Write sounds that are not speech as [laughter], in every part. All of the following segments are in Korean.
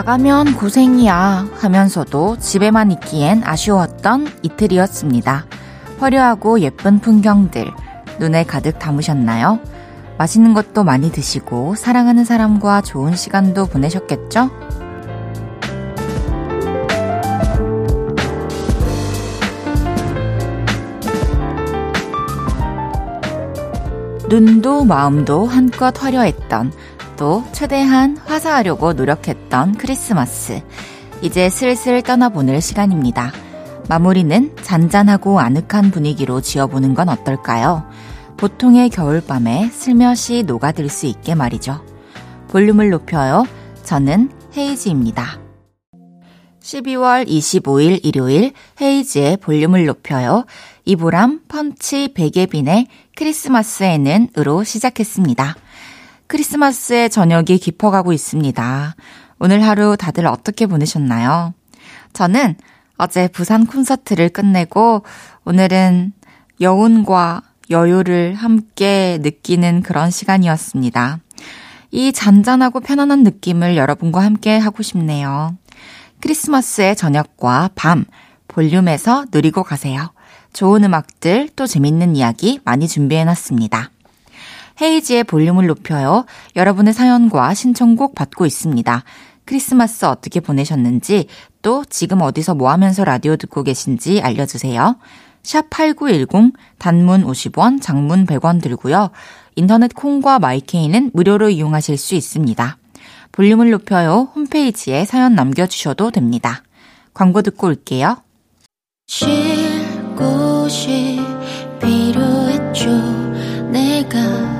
나가면 고생이야 하면서도 집에만 있기엔 아쉬웠던 이틀이었습니다. 화려하고 예쁜 풍경들 눈에 가득 담으셨나요? 맛있는 것도 많이 드시고 사랑하는 사람과 좋은 시간도 보내셨겠죠? 눈도 마음도 한껏 화려했던 또 최대한 화사하려고 노력했던 크리스마스. 이제 슬슬 떠나보낼 시간입니다. 마무리는 잔잔하고 아늑한 분위기로 지어보는 건 어떨까요? 보통의 겨울밤에 슬며시 녹아들 수 있게 말이죠. 볼륨을 높여요. 저는 헤이지입니다. 12월 25일 일요일 헤이지의 볼륨을 높여요. 이보람, 펀치, 베개빈의 크리스마스에는 으로 시작했습니다. 크리스마스의 저녁이 깊어가고 있습니다. 오늘 하루 다들 어떻게 보내셨나요? 저는 어제 부산 콘서트를 끝내고 오늘은 여운과 여유를 함께 느끼는 그런 시간이었습니다. 이 잔잔하고 편안한 느낌을 여러분과 함께 하고 싶네요. 크리스마스의 저녁과 밤, 볼륨에서 누리고 가세요. 좋은 음악들, 또 재밌는 이야기 많이 준비해놨습니다. 헤이지의 볼륨을 높여요. 여러분의 사연과 신청곡 받고 있습니다. 크리스마스 어떻게 보내셨는지, 또 지금 어디서 뭐 하면서 라디오 듣고 계신지 알려주세요. 샵 8910, 단문 50원, 장문 100원 들고요. 인터넷 콩과 마이케이는 무료로 이용하실 수 있습니다. 볼륨을 높여요. 홈페이지에 사연 남겨주셔도 됩니다. 광고 듣고 올게요. 쉴 곳이 필요했죠. 내가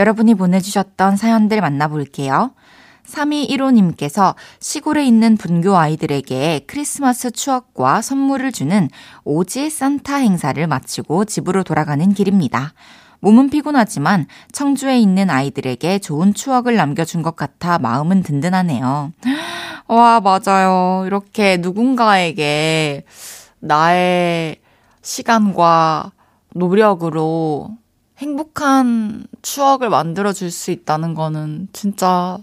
여러분이 보내주셨던 사연들 만나볼게요. 3215님께서 시골에 있는 분교 아이들에게 크리스마스 추억과 선물을 주는 오지 산타 행사를 마치고 집으로 돌아가는 길입니다. 몸은 피곤하지만 청주에 있는 아이들에게 좋은 추억을 남겨준 것 같아 마음은 든든하네요. [gasps] 와, 맞아요. 이렇게 누군가에게 나의 시간과 노력으로 행복한 추억을 만들어줄 수 있다는 거는 진짜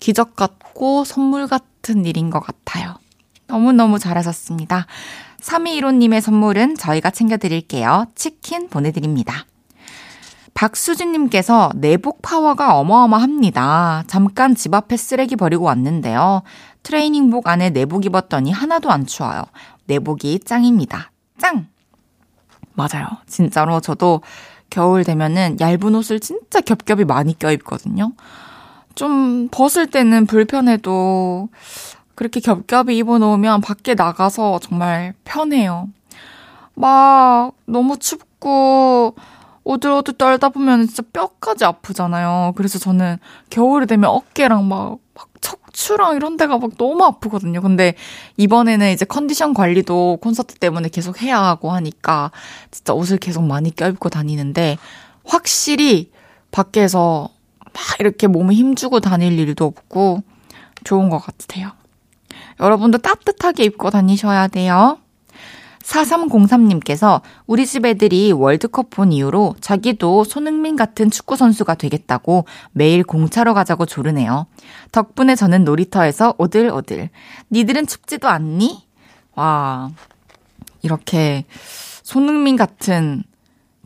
기적 같고 선물 같은 일인 것 같아요. 너무너무 잘하셨습니다. 3215님의 선물은 저희가 챙겨드릴게요. 치킨 보내드립니다. 박수진님께서 내복 파워가 어마어마합니다. 잠깐 집 앞에 쓰레기 버리고 왔는데요. 트레이닝복 안에 내복 입었더니 하나도 안 추워요. 내복이 짱입니다. 짱! 맞아요. 진짜로 저도 겨울 되면은 얇은 옷을 진짜 겹겹이 많이 껴입거든요. 좀 벗을 때는 불편해도 그렇게 겹겹이 입어놓으면 밖에 나가서 정말 편해요. 막 너무 춥고 오들오들 떨다 보면 진짜 뼈까지 아프잖아요. 그래서 저는 겨울이 되면 어깨랑 막, 막 척추랑 이런 데가 막 너무 아프거든요. 근데 이번에는 이제 컨디션 관리도 콘서트 때문에 계속 해야 하고 하니까 진짜 옷을 계속 많이 껴입고 다니는데 확실히 밖에서 막 이렇게 몸에 힘주고 다닐 일도 없고 좋은 것 같아요. 여러분도 따뜻하게 입고 다니셔야 돼요. 4303님께서 우리 집 애들이 월드컵 본 이후로 자기도 손흥민 같은 축구선수가 되겠다고 매일 공차로 가자고 조르네요. 덕분에 저는 놀이터에서 오들오들. 니들은 춥지도 않니? 와, 이렇게 손흥민 같은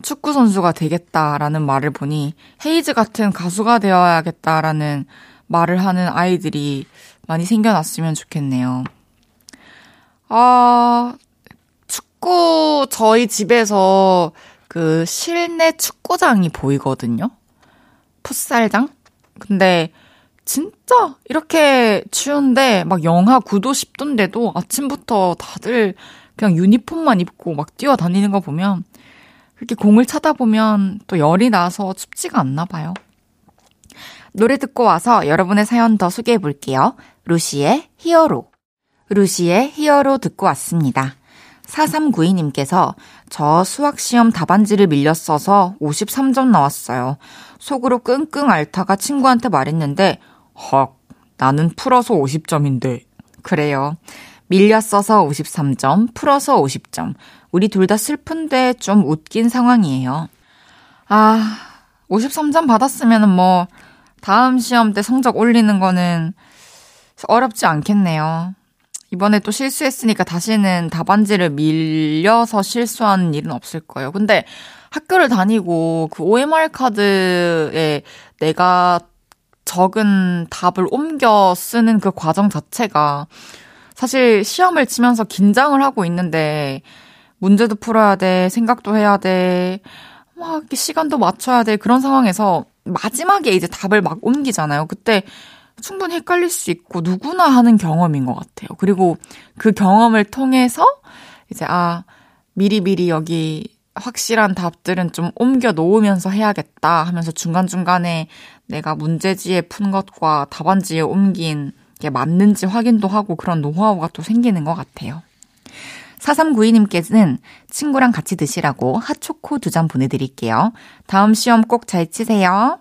축구선수가 되겠다라는 말을 보니 헤이즈 같은 가수가 되어야겠다라는 말을 하는 아이들이 많이 생겨났으면 좋겠네요. 아, 축구 저희 집에서 그 실내 축구장이 보이거든요. 풋살장? 근데 진짜 이렇게 추운데 막 영하 9도 10도인데도 아침부터 다들 그냥 유니폼만 입고 막 뛰어다니는 거 보면 그렇게 공을 차다 보면 또 열이 나서 춥지가 않나 봐요. 노래 듣고 와서 여러분의 사연 더 소개해 볼게요. 루시의 히어로. 루시의 히어로 듣고 왔습니다. 4392님께서 저 수학시험 답안지를 밀려 써서 53점 나왔어요. 속으로 끙끙 앓다가 친구한테 말했는데, 헉, 나는 풀어서 50점인데. 그래요. 밀려 써서 53점, 풀어서 50점. 우리 둘 다 슬픈데 좀 웃긴 상황이에요. 아, 53점 받았으면 뭐, 다음 시험 때 성적 올리는 거는 어렵지 않겠네요. 이번에 또 실수했으니까 다시는 답안지를 밀려서 실수한 일은 없을 거예요. 근데 학교를 다니고 그 OMR 카드에 내가 적은 답을 옮겨 쓰는 그 과정 자체가 사실 시험을 치면서 긴장을 하고 있는데 문제도 풀어야 돼, 생각도 해야 돼, 막 시간도 맞춰야 돼. 그런 상황에서 마지막에 이제 답을 막 옮기잖아요. 그때 충분히 헷갈릴 수 있고 누구나 하는 경험인 것 같아요. 그리고 그 경험을 통해서 이제 아 미리미리 여기 확실한 답들은 좀 옮겨 놓으면서 해야겠다 하면서 중간중간에 내가 문제지에 푼 것과 답안지에 옮긴 게 맞는지 확인도 하고 그런 노하우가 또 생기는 것 같아요. 4392님께서는 친구랑 같이 드시라고 핫초코 두 잔 보내드릴게요. 다음 시험 꼭 잘 치세요.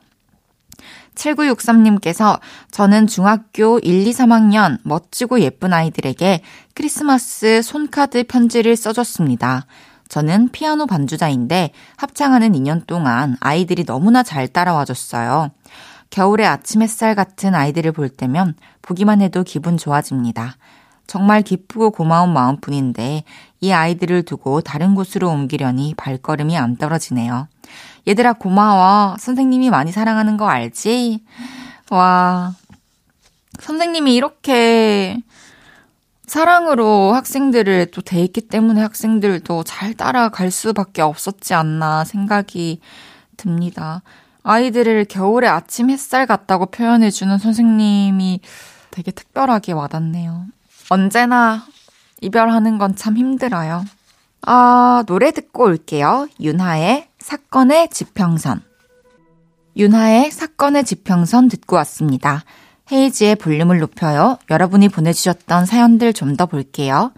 7963님께서 저는 중학교 1, 2, 3학년 멋지고 예쁜 아이들에게 크리스마스 손카드 편지를 써줬습니다. 저는 피아노 반주자인데 합창하는 2년 동안 아이들이 너무나 잘 따라와 줬어요. 겨울의 아침 햇살 같은 아이들을 볼 때면 보기만 해도 기분 좋아집니다. 정말 기쁘고 고마운 마음뿐인데 이 아이들을 두고 다른 곳으로 옮기려니 발걸음이 안 떨어지네요. 얘들아 고마워. 선생님이 많이 사랑하는 거 알지? 와. 선생님이 이렇게 사랑으로 학생들을 또 대했기 때문에 학생들도 잘 따라갈 수밖에 없었지 않나 생각이 듭니다. 아이들을 겨울의 아침 햇살 같다고 표현해주는 선생님이 되게 특별하게 와닿네요. 언제나 이별하는 건 참 힘들어요. 아, 노래 듣고 올게요. 윤하의 사건의 지평선. 윤하의 사건의 지평선 듣고 왔습니다. 헤이지의 볼륨을 높여요. 여러분이 보내주셨던 사연들 좀 더 볼게요.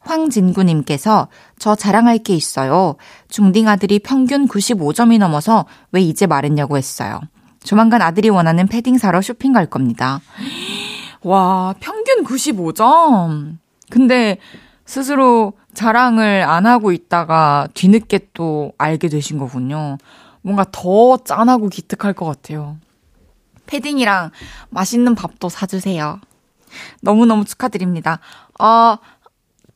황진구님께서 저 자랑할 게 있어요. 중딩 아들이 평균 95점이 넘어서 왜 이제 말했냐고 했어요. 조만간 아들이 원하는 패딩 사러 쇼핑 갈 겁니다. 와, 평균 95점. 근데 스스로 자랑을 안 하고 있다가 뒤늦게 또 알게 되신 거군요. 뭔가 더 짠하고 기특할 것 같아요. 패딩이랑 맛있는 밥도 사주세요. 너무너무 축하드립니다. 어,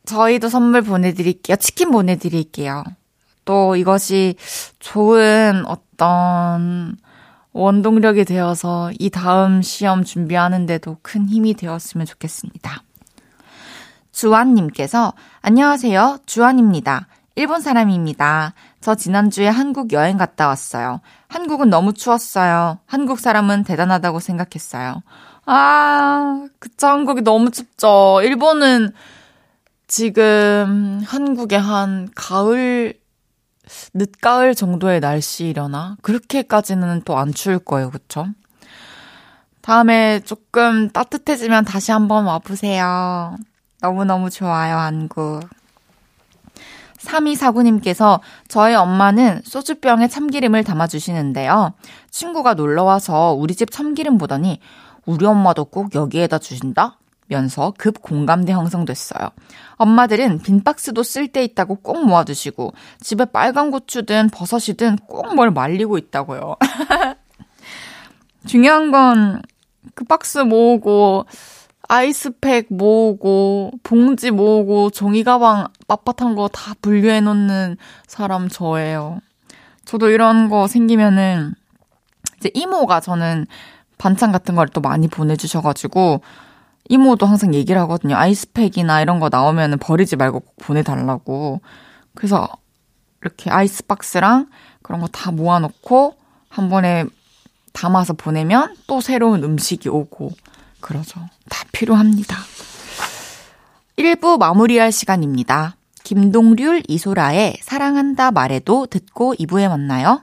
저희도 선물 보내드릴게요. 치킨 보내드릴게요. 또 이것이 좋은 어떤 원동력이 되어서 이 다음 시험 준비하는데도 큰 힘이 되었으면 좋겠습니다. 주환님께서 안녕하세요. 주환입니다. 일본 사람입니다. 저 지난주에 한국 여행 갔다 왔어요. 한국은 너무 추웠어요. 한국 사람은 대단하다고 생각했어요. 아, 그쵸. 한국이 너무 춥죠. 일본은 지금 한국의 한 가을, 늦가을 정도의 날씨이려나? 그렇게까지는 또 안 추울 거예요. 그쵸? 다음에 조금 따뜻해지면 다시 한번 와보세요. 너무너무 좋아요, 한국. 3249님께서 저희 엄마는 소주병에 참기름을 담아주시는데요. 친구가 놀러와서 우리 집 참기름 보더니 우리 엄마도 꼭 여기에다 주신다? 면서 급 공감대 형성됐어요. 엄마들은 빈 박스도 쓸데 있다고 꼭 모아두시고 집에 빨간 고추든 버섯이든 꼭 뭘 말리고 있다고요. [laughs] 중요한 건 그 박스 모으고 아이스팩 모으고 봉지 모으고 종이 가방 빳빳한 거 다 분류해 놓는 사람 저예요. 저도 이런 거 생기면은 이제 이모가 저는 반찬 같은 걸 또 많이 보내주셔가지고 이모도 항상 얘기를 하거든요. 아이스팩이나 이런 거 나오면은 버리지 말고 꼭 보내달라고. 그래서 이렇게 아이스박스랑 그런 거 다 모아놓고 한 번에 담아서 보내면 또 새로운 음식이 오고 그러죠. 다 필요합니다. 1부 마무리할 시간입니다. 김동률, 이소라의 사랑한다 말해도 듣고 2부에 만나요.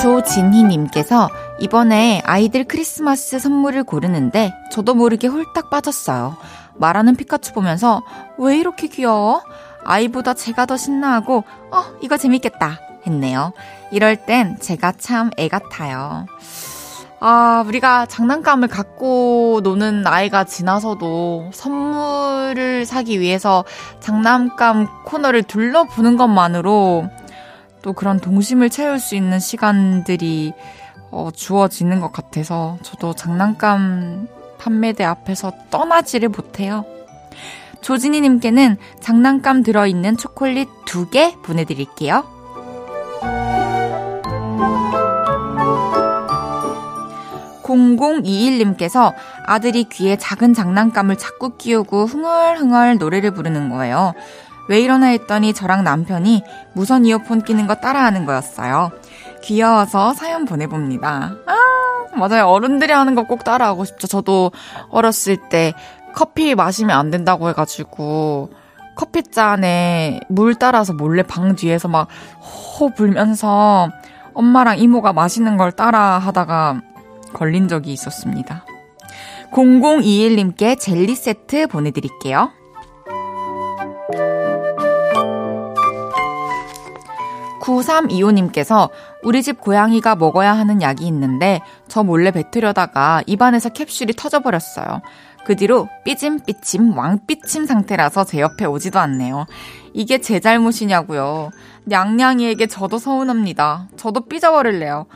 조진희님께서 이번에 아이들 크리스마스 선물을 고르는데 저도 모르게 홀딱 빠졌어요. 말하는 피카츄 보면서 왜 이렇게 귀여워? 아이보다 제가 더 신나하고 어 이거 재밌겠다 했네요. 이럴 땐 제가 참 애 같아요. 아, 우리가 장난감을 갖고 노는 나이가 지나서도 선물을 사기 위해서 장난감 코너를 둘러보는 것만으로 또 그런 동심을 채울 수 있는 시간들이 어, 주어지는 것 같아서 저도 장난감 판매대 앞에서 떠나지를 못해요. 조진이님께는 장난감 들어있는 초콜릿 두 개 보내드릴게요. 0021님께서 아들이 귀에 작은 장난감을 자꾸 끼우고 흥얼흥얼 노래를 부르는 거예요. 왜 이러나 했더니 저랑 남편이 무선 이어폰 끼는 거 따라하는 거였어요. 귀여워서 사연 보내봅니다. 아, 맞아요. 어른들이 하는 거 꼭 따라하고 싶죠. 저도 어렸을 때 커피 마시면 안 된다고 해가지고 커피잔에 물 따라서 몰래 방 뒤에서 막 호 불면서 엄마랑 이모가 마시는 걸 따라 하다가 걸린 적이 있었습니다. 0021님께 젤리 세트 보내드릴게요. 9325님께서 우리 집 고양이가 먹어야 하는 약이 있는데 저 몰래 뱉으려다가 입안에서 캡슐이 터져버렸어요. 그 뒤로 삐짐삐침 왕삐침 상태라서 제 옆에 오지도 않네요. 이게 제 잘못이냐고요. 냥냥이에게 저도 서운합니다. 저도 삐져버릴래요.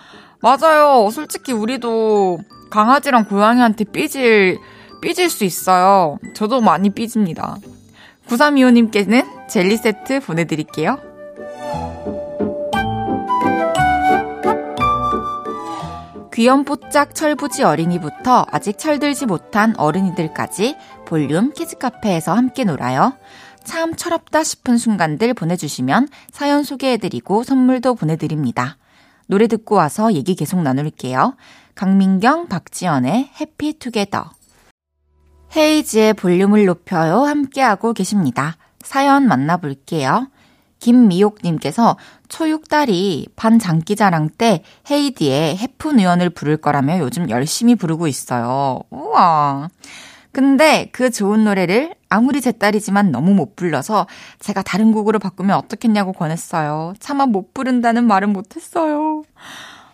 맞아요. 솔직히 우리도 강아지랑 고양이한테 삐질, 삐질 수 있어요. 저도 많이 삐집니다. 9325님께는 젤리 세트 보내드릴게요. 귀염뽀짝 철부지 어린이부터 아직 철들지 못한 어른이들까지 볼륨 키즈카페에서 함께 놀아요. 참 철없다 싶은 순간들 보내주시면 사연 소개해드리고 선물도 보내드립니다. 노래 듣고 와서 얘기 계속 나눌게요. 강민경, 박지연의 해피투게더. 헤이지의 볼륨을 높여요. 함께하고 계십니다. 사연 만나볼게요. 김미옥님께서 초육 딸이 반 장기자랑 때 헤이디의 해픈 의원을 부를 거라며 요즘 열심히 부르고 있어요. 우와. 근데 그 좋은 노래를 아무리 제 딸이지만 너무 못 불러서 제가 다른 곡으로 바꾸면 어떻겠냐고 권했어요. 차마 못 부른다는 말은 못했어요.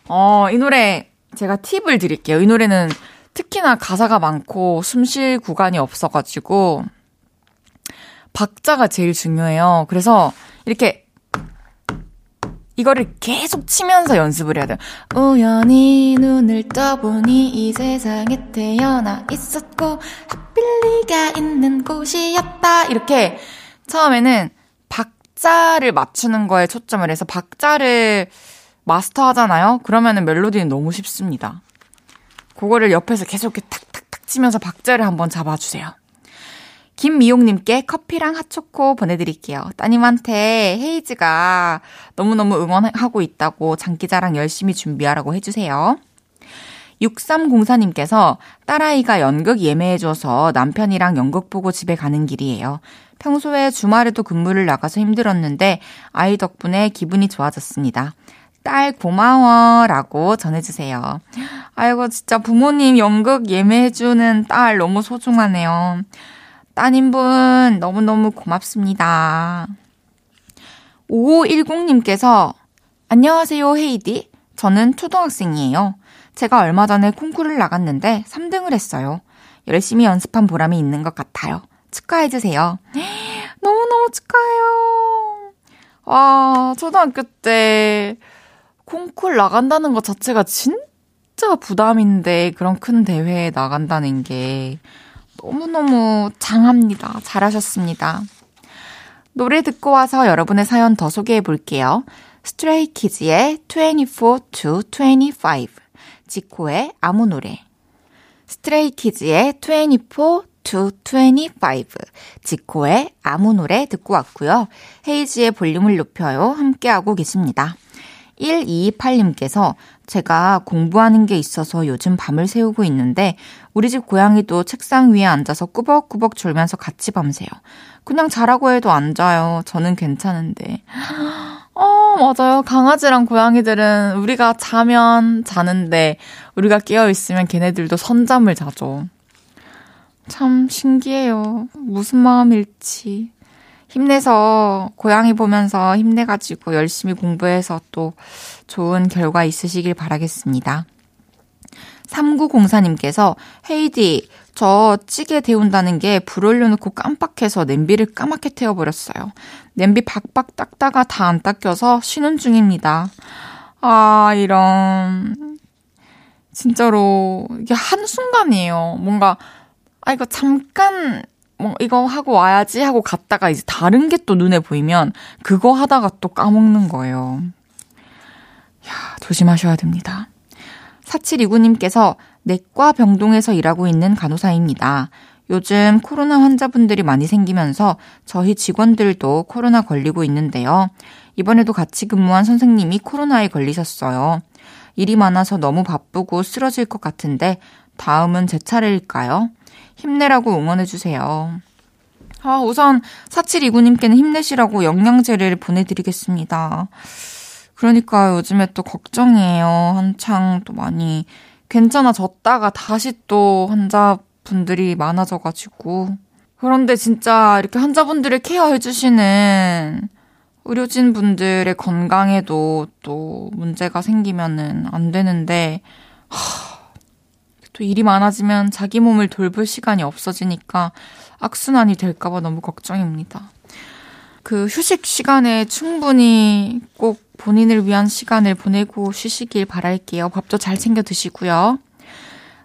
어, 이 노래 제가 팁을 드릴게요. 이 노래는 특히나 가사가 많고 숨 쉴 구간이 없어가지고 박자가 제일 중요해요. 그래서 이렇게 이거를 계속 치면서 연습을 해야 돼요. 우연히 눈을 떠보니 이 세상에 태어나 있었고 네가 있는 곳이었다. 이렇게 처음에는 박자를 맞추는 거에 초점을 해서 박자를 마스터 하잖아요? 그러면은 멜로디는 너무 쉽습니다. 그거를 옆에서 계속 이렇게 탁탁탁 치면서 박자를 한번 잡아주세요. 김미용님께 커피랑 핫초코 보내드릴게요. 따님한테 헤이즈가 너무너무 응원하고 있다고 장기자랑 열심히 준비하라고 해주세요. 6304님께서 딸아이가 연극 예매해줘서 남편이랑 연극 보고 집에 가는 길이에요. 평소에 주말에도 근무를 나가서 힘들었는데 아이 덕분에 기분이 좋아졌습니다. 딸 고마워 라고 전해주세요. 아이고, 진짜 부모님 연극 예매해주는 딸 너무 소중하네요. 따님분 너무너무 고맙습니다. 5510님께서 안녕하세요 헤이디. 저는 초등학생이에요. 제가 얼마 전에 콩쿠르를 나갔는데 3등을 했어요. 열심히 연습한 보람이 있는 것 같아요. 축하해주세요. [gasps] 너무너무 축하해요. 와, 초등학교 때 콩쿨 나간다는 것 자체가 진짜 부담인데 그런 큰 대회에 나간다는 게 너무너무 장합니다. 잘하셨습니다. 노래 듣고 와서 여러분의 사연 더 소개해 볼게요. 스트레이키즈의 24 to 25, 지코의 아무 노래. 스트레이키즈의 24 to 25, 지코의 아무 노래 듣고 왔고요. 헤이지의 볼륨을 높여요. 함께하고 계십니다. 1228님께서 제가 공부하는 게 있어서 요즘 밤을 새우고 있는데 우리 집 고양이도 책상 위에 앉아서 꾸벅꾸벅 졸면서 같이 밤새요. 그냥 자라고 해도 앉아요. 저는 괜찮은데. 어, 맞아요. 강아지랑 고양이들은 우리가 자면 자는데 우리가 깨어 있으면 걔네들도 선잠을 자죠. 참 신기해요. 무슨 마음일지. 힘내서 고양이 보면서 힘내가지고 열심히 공부해서 또 좋은 결과 있으시길 바라겠습니다. 3904님께서 헤이디, 저 찌개 데운다는 게 불 올려놓고 깜빡해서 냄비를 까맣게 태워버렸어요. 냄비 박박 닦다가 다 안 닦여서 쉬는 중입니다. 아, 이런. 진짜로, 이게 한순간이에요. 뭔가, 아, 이거 잠깐, 뭐, 이거 하고 와야지 하고 갔다가 이제 다른 게 또 눈에 보이면 그거 하다가 또 까먹는 거예요. 야, 조심하셔야 됩니다. 4729님께서 내과 병동에서 일하고 있는 간호사입니다. 요즘 코로나 환자분들이 많이 생기면서 저희 직원들도 코로나 걸리고 있는데요. 이번에도 같이 근무한 선생님이 코로나에 걸리셨어요. 일이 많아서 너무 바쁘고 쓰러질 것 같은데 다음은 제 차례일까요? 힘내라고 응원해주세요. 아, 우선 4729님께는 힘내시라고 영양제를 보내드리겠습니다. 그러니까 요즘에 또 걱정이에요. 한창 또 많이 괜찮아졌다가 다시 또 환자분들이 많아져가지고. 그런데 진짜 이렇게 환자분들을 케어해주시는 의료진 분들의 건강에도 또 문제가 생기면은 안 되는데, 하, 또 일이 많아지면 자기 몸을 돌볼 시간이 없어지니까 악순환이 될까봐 너무 걱정입니다. 그 휴식 시간에 충분히 꼭 본인을 위한 시간을 보내고 쉬시길 바랄게요. 밥도 잘 챙겨 드시고요.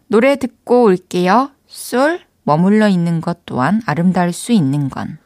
노래 듣고 올게요. 솔, 머물러 있는 것 또한 아름다울 수 있는 건.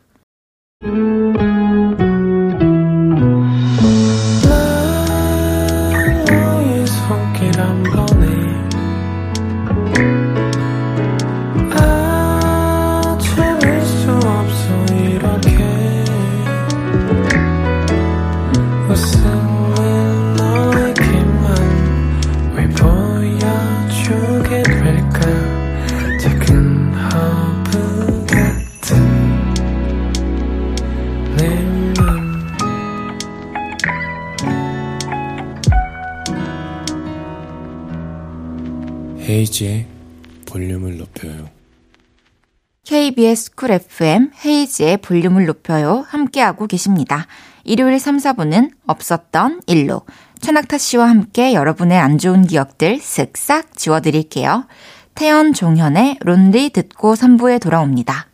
헤이즈의 볼륨을 높여요. KBS Cool FM 헤이즈의 볼륨을 높여요. 함께하고 계십니다. 일요일 3, 4부는 없었던 일로 최낙타 씨와 함께 여러분의 안 좋은 기억들 쓱싹 지워드릴게요. 태연 종현의 Lonely 듣고 3부에 돌아옵니다.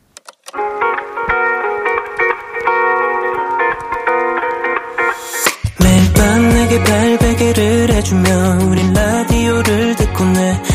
매일 밤 내게 팔베개를 해주며 우린 라디오를 듣고 내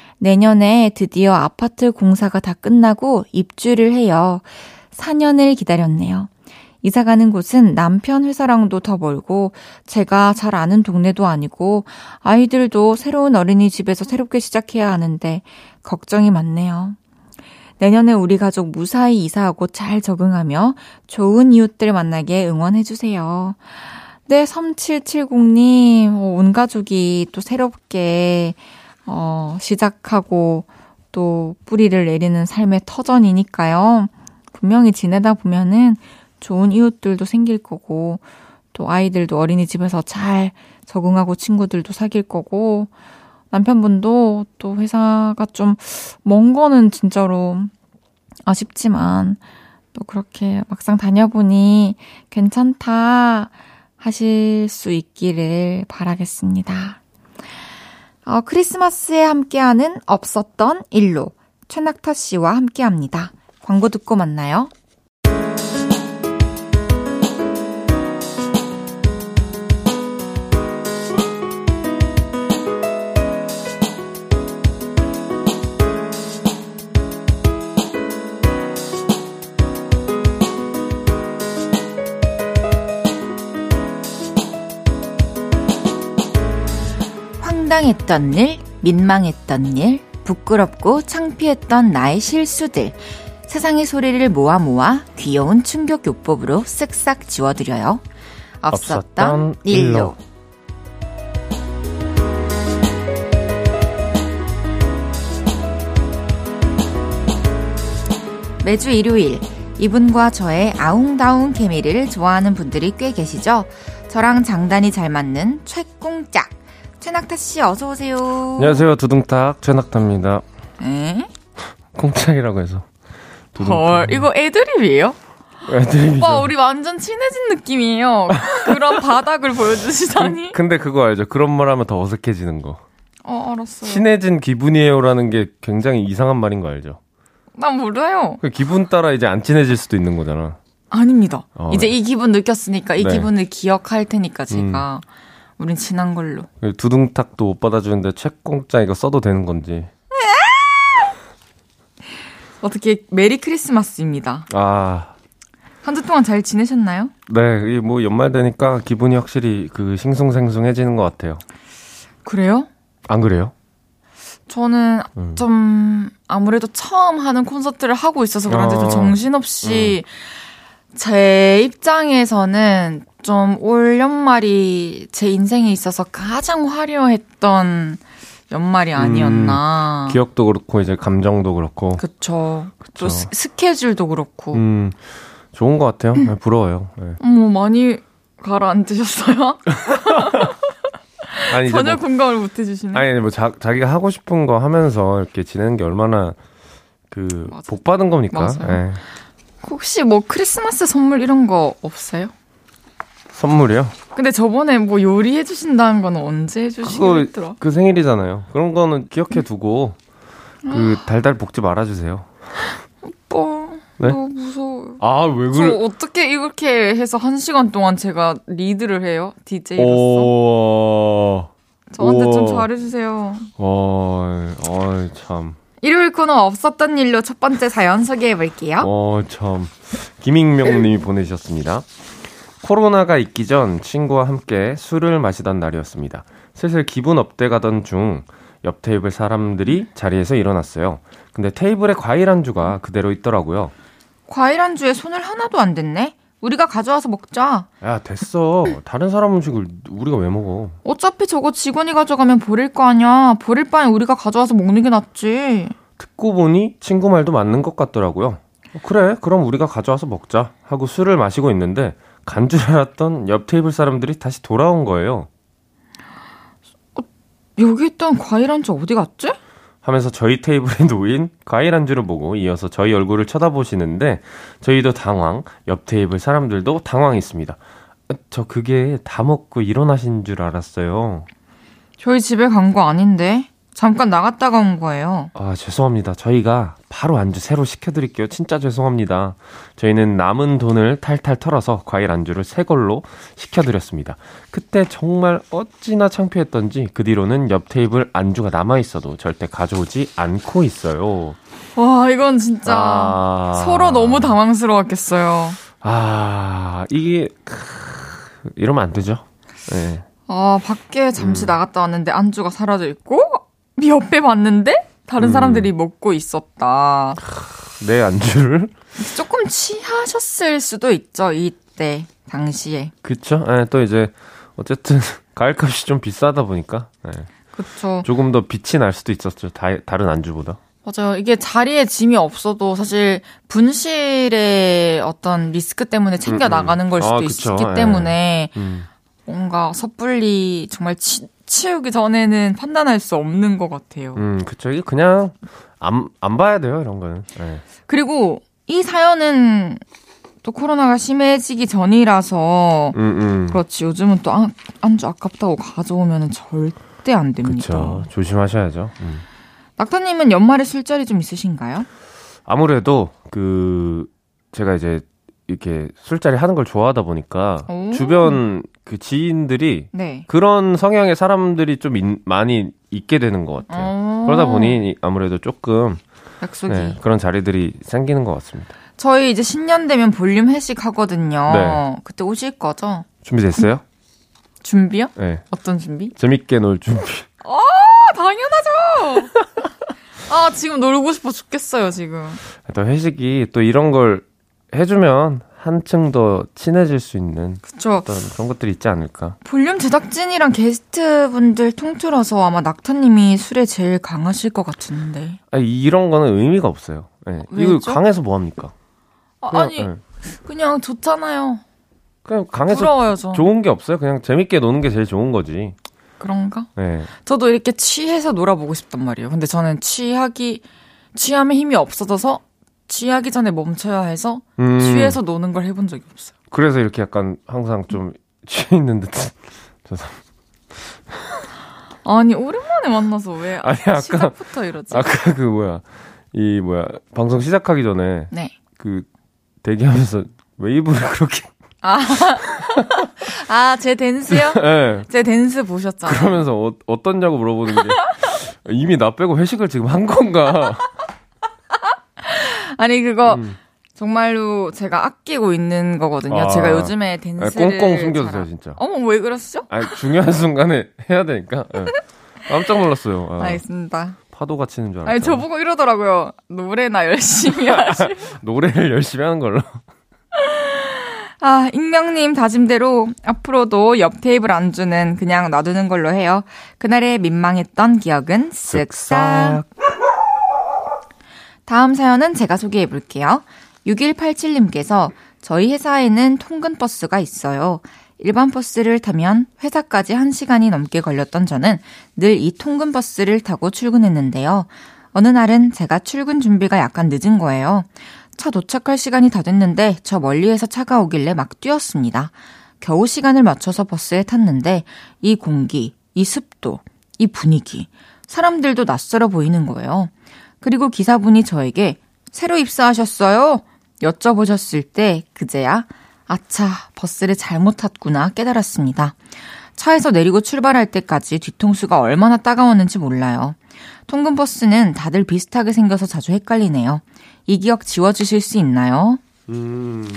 내년에 드디어 아파트 공사가 다 끝나고 입주를 해요. 4년을 기다렸네요. 이사 가는 곳은 남편 회사랑도 더 멀고 제가 잘 아는 동네도 아니고 아이들도 새로운 어린이집에서 새롭게 시작해야 하는데 걱정이 많네요. 내년에 우리 가족 무사히 이사하고 잘 적응하며 좋은 이웃들 만나게 응원해주세요. 네, 3770님, 어, 온 가족이 또 새롭게, 어, 시작하고 또 뿌리를 내리는 삶의 터전이니까요. 분명히 지내다 보면은 좋은 이웃들도 생길 거고, 또 아이들도 어린이집에서 잘 적응하고 친구들도 사귈 거고, 남편분도 또 회사가 좀 먼 거는 진짜로 아쉽지만, 또 그렇게 막상 다녀보니 괜찮다. 하실 수 있기를 바라겠습니다. 어, 크리스마스에 함께하는 없었던 일로 최낙타 씨와 함께합니다. 광고 듣고 만나요. 황당했던 일, 민망했던 일, 부끄럽고 창피했던 나의 실수들. 세상의 소리를 모아 모아 귀여운 충격 요법으로 쓱싹 지워드려요. 없었던, 없었던 일로. 일로. 매주 일요일 이분과 저의 아웅다웅 케미를 좋아하는 분들이 꽤 계시죠? 저랑 장단이 잘 맞는 최꿍짝 최낙타 씨 어서 오세요. 안녕하세요. 두둥탁 최낙타입니다. 에? 콩짝이라고 해서. 두둥탁. 헐, 이거 애드립이에요? 애드립이죠. 오빠 우리 완전 친해진 느낌이에요. 그런 [laughs] 바닥을 보여주시다니. 근데 그거 알죠? 그런 말 하면 더 어색해지는 거. 어, 알았어요. 친해진 기분이에요라는 게 굉장히 이상한 말인 거 알죠? 난 몰라요. 그 기분 따라 이제 안 친해질 수도 있는 거잖아. 아닙니다. 어, 이제 네. 이 기분 느꼈으니까 이 네. 기분을 기억할 테니까 제가 음. 우린 친한 걸로. 두둥탁도 못 받아주는데 책공짜 이거 써도 되는 건지. 어떻게 메리 크리스마스입니다. 아. 한 주 동안 잘 지내셨나요? 네, 뭐 연말 되니까 기분이 확실히 그 싱숭생숭해지는 것 같아요. 그래요? 안 그래요? 저는 음. 좀 아무래도 처음 하는 콘서트를 하고 있어서 그런지 아. 좀 정신없이 음. 제 입장에서는 좀 올 연말이 제 인생에 있어서 가장 화려했던 연말이 아니었나. 음, 기억도 그렇고 이제 감정도 그렇고. 그쵸. 그쵸. 또 스, 스케줄도 그렇고. 음, 좋은 것 같아요. 네, 부러워요. 네. 어머 많이 가라앉으셨어요? 아니, 전혀 뭐, 공감을 못 해주시네. 아니 뭐 자, 자기가 하고 싶은 거 하면서 이렇게 지내는 게 얼마나 그 복 받은 겁니까? 네. 혹시 뭐 크리스마스 선물 이런 거 없어요? 선물이요? 근데 저번에 뭐 요리해 주신다는 건 언제 해 주시기로 했더라? 그 생일이잖아요. 그런 거는 기억해 두고 그 달달 볶지 말아 주세요. 오빠 네? 너무 무서워요. 아, 왜 그래? 어떻게 이렇게 해서 한 시간 동안 제가 리드를 해요? DJ로서. 오... 저한테 오... 좀 잘해주세요. 어, 어, 참. 일요일 코너 없었던 일로 첫 번째 사연 소개해 볼게요. 어, 참. 김익명 님이 보내주셨습니다. 코로나가 있기 전 친구와 함께 술을 마시던 날이었습니다. 슬슬 기분 up돼 가던 중 옆 테이블 사람들이 자리에서 일어났어요. 근데 테이블에 과일 안주가 그대로 있더라고요. 과일 안주에 손을 하나도 안 댔네? 우리가 가져와서 먹자. 야, 됐어. 다른 사람 음식을 우리가 왜 먹어? 어차피 저거 직원이 가져가면 버릴 거 아니야. 버릴 바엔 우리가 가져와서 먹는 게 낫지. 듣고 보니 친구 말도 맞는 것 같더라고요. 어, 그래, 그럼 우리가 가져와서 먹자. 하고 술을 마시고 있는데 간 줄 알았던 옆 테이블 사람들이 다시 돌아온 거예요. 어, 여기 있던 과일 안주 어디 갔지? 하면서 저희 테이블에 [laughs] 놓인 과일 안주를 보고 이어서 저희 얼굴을 쳐다보시는데 저희도 당황, 옆 테이블 사람들도 당황했습니다. 저 그게 다 먹고 일어나신 줄 알았어요. 저희 집에 간 거 아닌데? 잠깐 나갔다가 온 거예요. 아, 죄송합니다. 저희가 바로 안주 새로 시켜드릴게요. 진짜 죄송합니다. 저희는 남은 돈을 탈탈 털어서 과일 안주를 새 걸로 시켜드렸습니다. 그때 정말 어찌나 창피했던지 그 뒤로는 옆 테이블 안주가 남아있어도 절대 가져오지 않고 있어요. 와, 이건 진짜 아... 서로 너무 당황스러웠겠어요. 아, 이게, 크... 이러면 안 되죠. 네. 아, 밖에 잠시 음. 나갔다 왔는데 안주가 사라져 있고, 옆에 봤는데 다른 음. 사람들이 먹고 있었다. 내 안주를? 조금 취하셨을 수도 있죠, 이때, 당시에. 그쵸. 예, 또 이제, 어쨌든, [laughs] 가을값이 좀 비싸다 보니까. 예. 그쵸. 조금 더 빛이 날 수도 있었죠, 다, 다른 안주보다. 맞아요. 이게 자리에 짐이 없어도 사실 분실의 어떤 리스크 때문에 챙겨 음, 음. 나가는 걸 수도 아, 있기 예. 때문에 음. 뭔가 섣불리 정말 치, 치우기 전에는 판단할 수 없는 것 같아요. 음, 그쵸. 이게 그냥 안, 안 봐야 돼요, 이런 거는. 네. 그리고 이 사연은 또 코로나가 심해지기 전이라서 음, 음. 그렇지 요즘은 또 안, 안주 아깝다고 가져오면 절대 안 됩니다. 그쵸. 조심하셔야죠. 음. 낙타님은 연말에 술자리 좀 있으신가요? 아무래도 그 제가 이제 이렇게 술자리 하는 걸 좋아하다 보니까 오. 주변 그 지인들이 네. 그런 성향의 사람들이 좀 인- 많이 있게 되는 것 같아요. 어, 그러다 보니 아무래도 조금. 네, 그런 자리들이 생기는 것 같습니다. 저희 이제 신년 되면 볼륨 회식 하거든요. 네. 그때 오실 거죠? 준비됐어요? [laughs] 준비요? 네. 어떤 준비? 재밌게 놀 준비. 아, 당연하죠! [laughs] 아, 지금 놀고 싶어 죽겠어요, 지금. 또 회식이 또 이런 걸 해주면 한층 더 친해질 수 있는 그쵸. 어떤 그런 것들이 있지 않을까. 볼륨 제작진이랑 게스트분들 통틀어서 아마 낙타님이 술에 제일 강하실 것 같은데. 아니, 이런 거는 의미가 없어요. 네. 이거? 강해서 뭐 합니까? 아, 그냥, 아니, 네. 그냥 좋잖아요. 그냥 강해서 부러워요, 저. 좋은 게 없어요. 그냥 재밌게 노는 게 제일 좋은 거지. 그런가? 네. 저도 이렇게 취해서 놀아보고 싶단 말이에요. 근데 저는 취하기, 취함에 힘이 없어져서 취하기 전에 멈춰야 해서 음, 취해서 노는 걸 해본 적이 없어요. 그래서 이렇게 약간 항상 좀 취해 있는 듯한. [laughs] 죄송. 아니, 오랜만에 만나서 왜 아니, 아까- 시작부터 이러지? 아까 그 뭐야 이 뭐야 방송 시작하기 전에 네. 그 대기하면서 웨이브를 그렇게 아, 제 댄스요? 예 [laughs] 제 댄스 보셨잖아요. 그러면서 어, 어떻냐고 물어보는 게 [laughs] 이미 나 빼고 회식을 지금 한 건가 아니, 그거 음. 정말로 제가 아끼고 있는 거거든요. 아. 제가 요즘에 아, 댄스를. 꽁꽁 숨겨주세요 진짜 어머, 왜 그러시죠? 아 중요한 순간에 해야 되니까 예. 깜짝 놀랐어요 아, 알겠습니다. 파도가 치는 줄 알았죠 아니, 저보고 이러더라고요. 노래나 열심히 [laughs] 하시. 노래를 열심히 하는 걸로 [laughs] 아, 익명님 다짐대로 앞으로도 옆 테이블 안주는 그냥 놔두는 걸로 해요. 그날의 민망했던 기억은 쓱싹. 다음 사연은 제가 소개해 볼게요. 6187님께서 저희 회사에는 통근 버스가 있어요. 일반 버스를 타면 회사까지 1시간이 넘게 걸렸던 저는 늘 이 통근 버스를 타고 출근했는데요. 어느 날은 제가 출근 준비가 약간 늦은 거예요. 차 도착할 시간이 다 됐는데 저 멀리에서 차가 오길래 막 뛰었습니다. 겨우 시간을 맞춰서 버스에 탔는데 이 공기, 이 습도, 이 분위기, 사람들도 낯설어 보이는 거예요. 그리고 기사분이 저에게 새로 입사하셨어요? 여쭤보셨을 때 그제야 아차 버스를 잘못 탔구나 깨달았습니다. 차에서 내리고 출발할 때까지 뒤통수가 얼마나 따가웠는지 몰라요. 통근 버스는 다들 비슷하게 생겨서 자주 헷갈리네요. 이 기억 지워주실 수 있나요? 음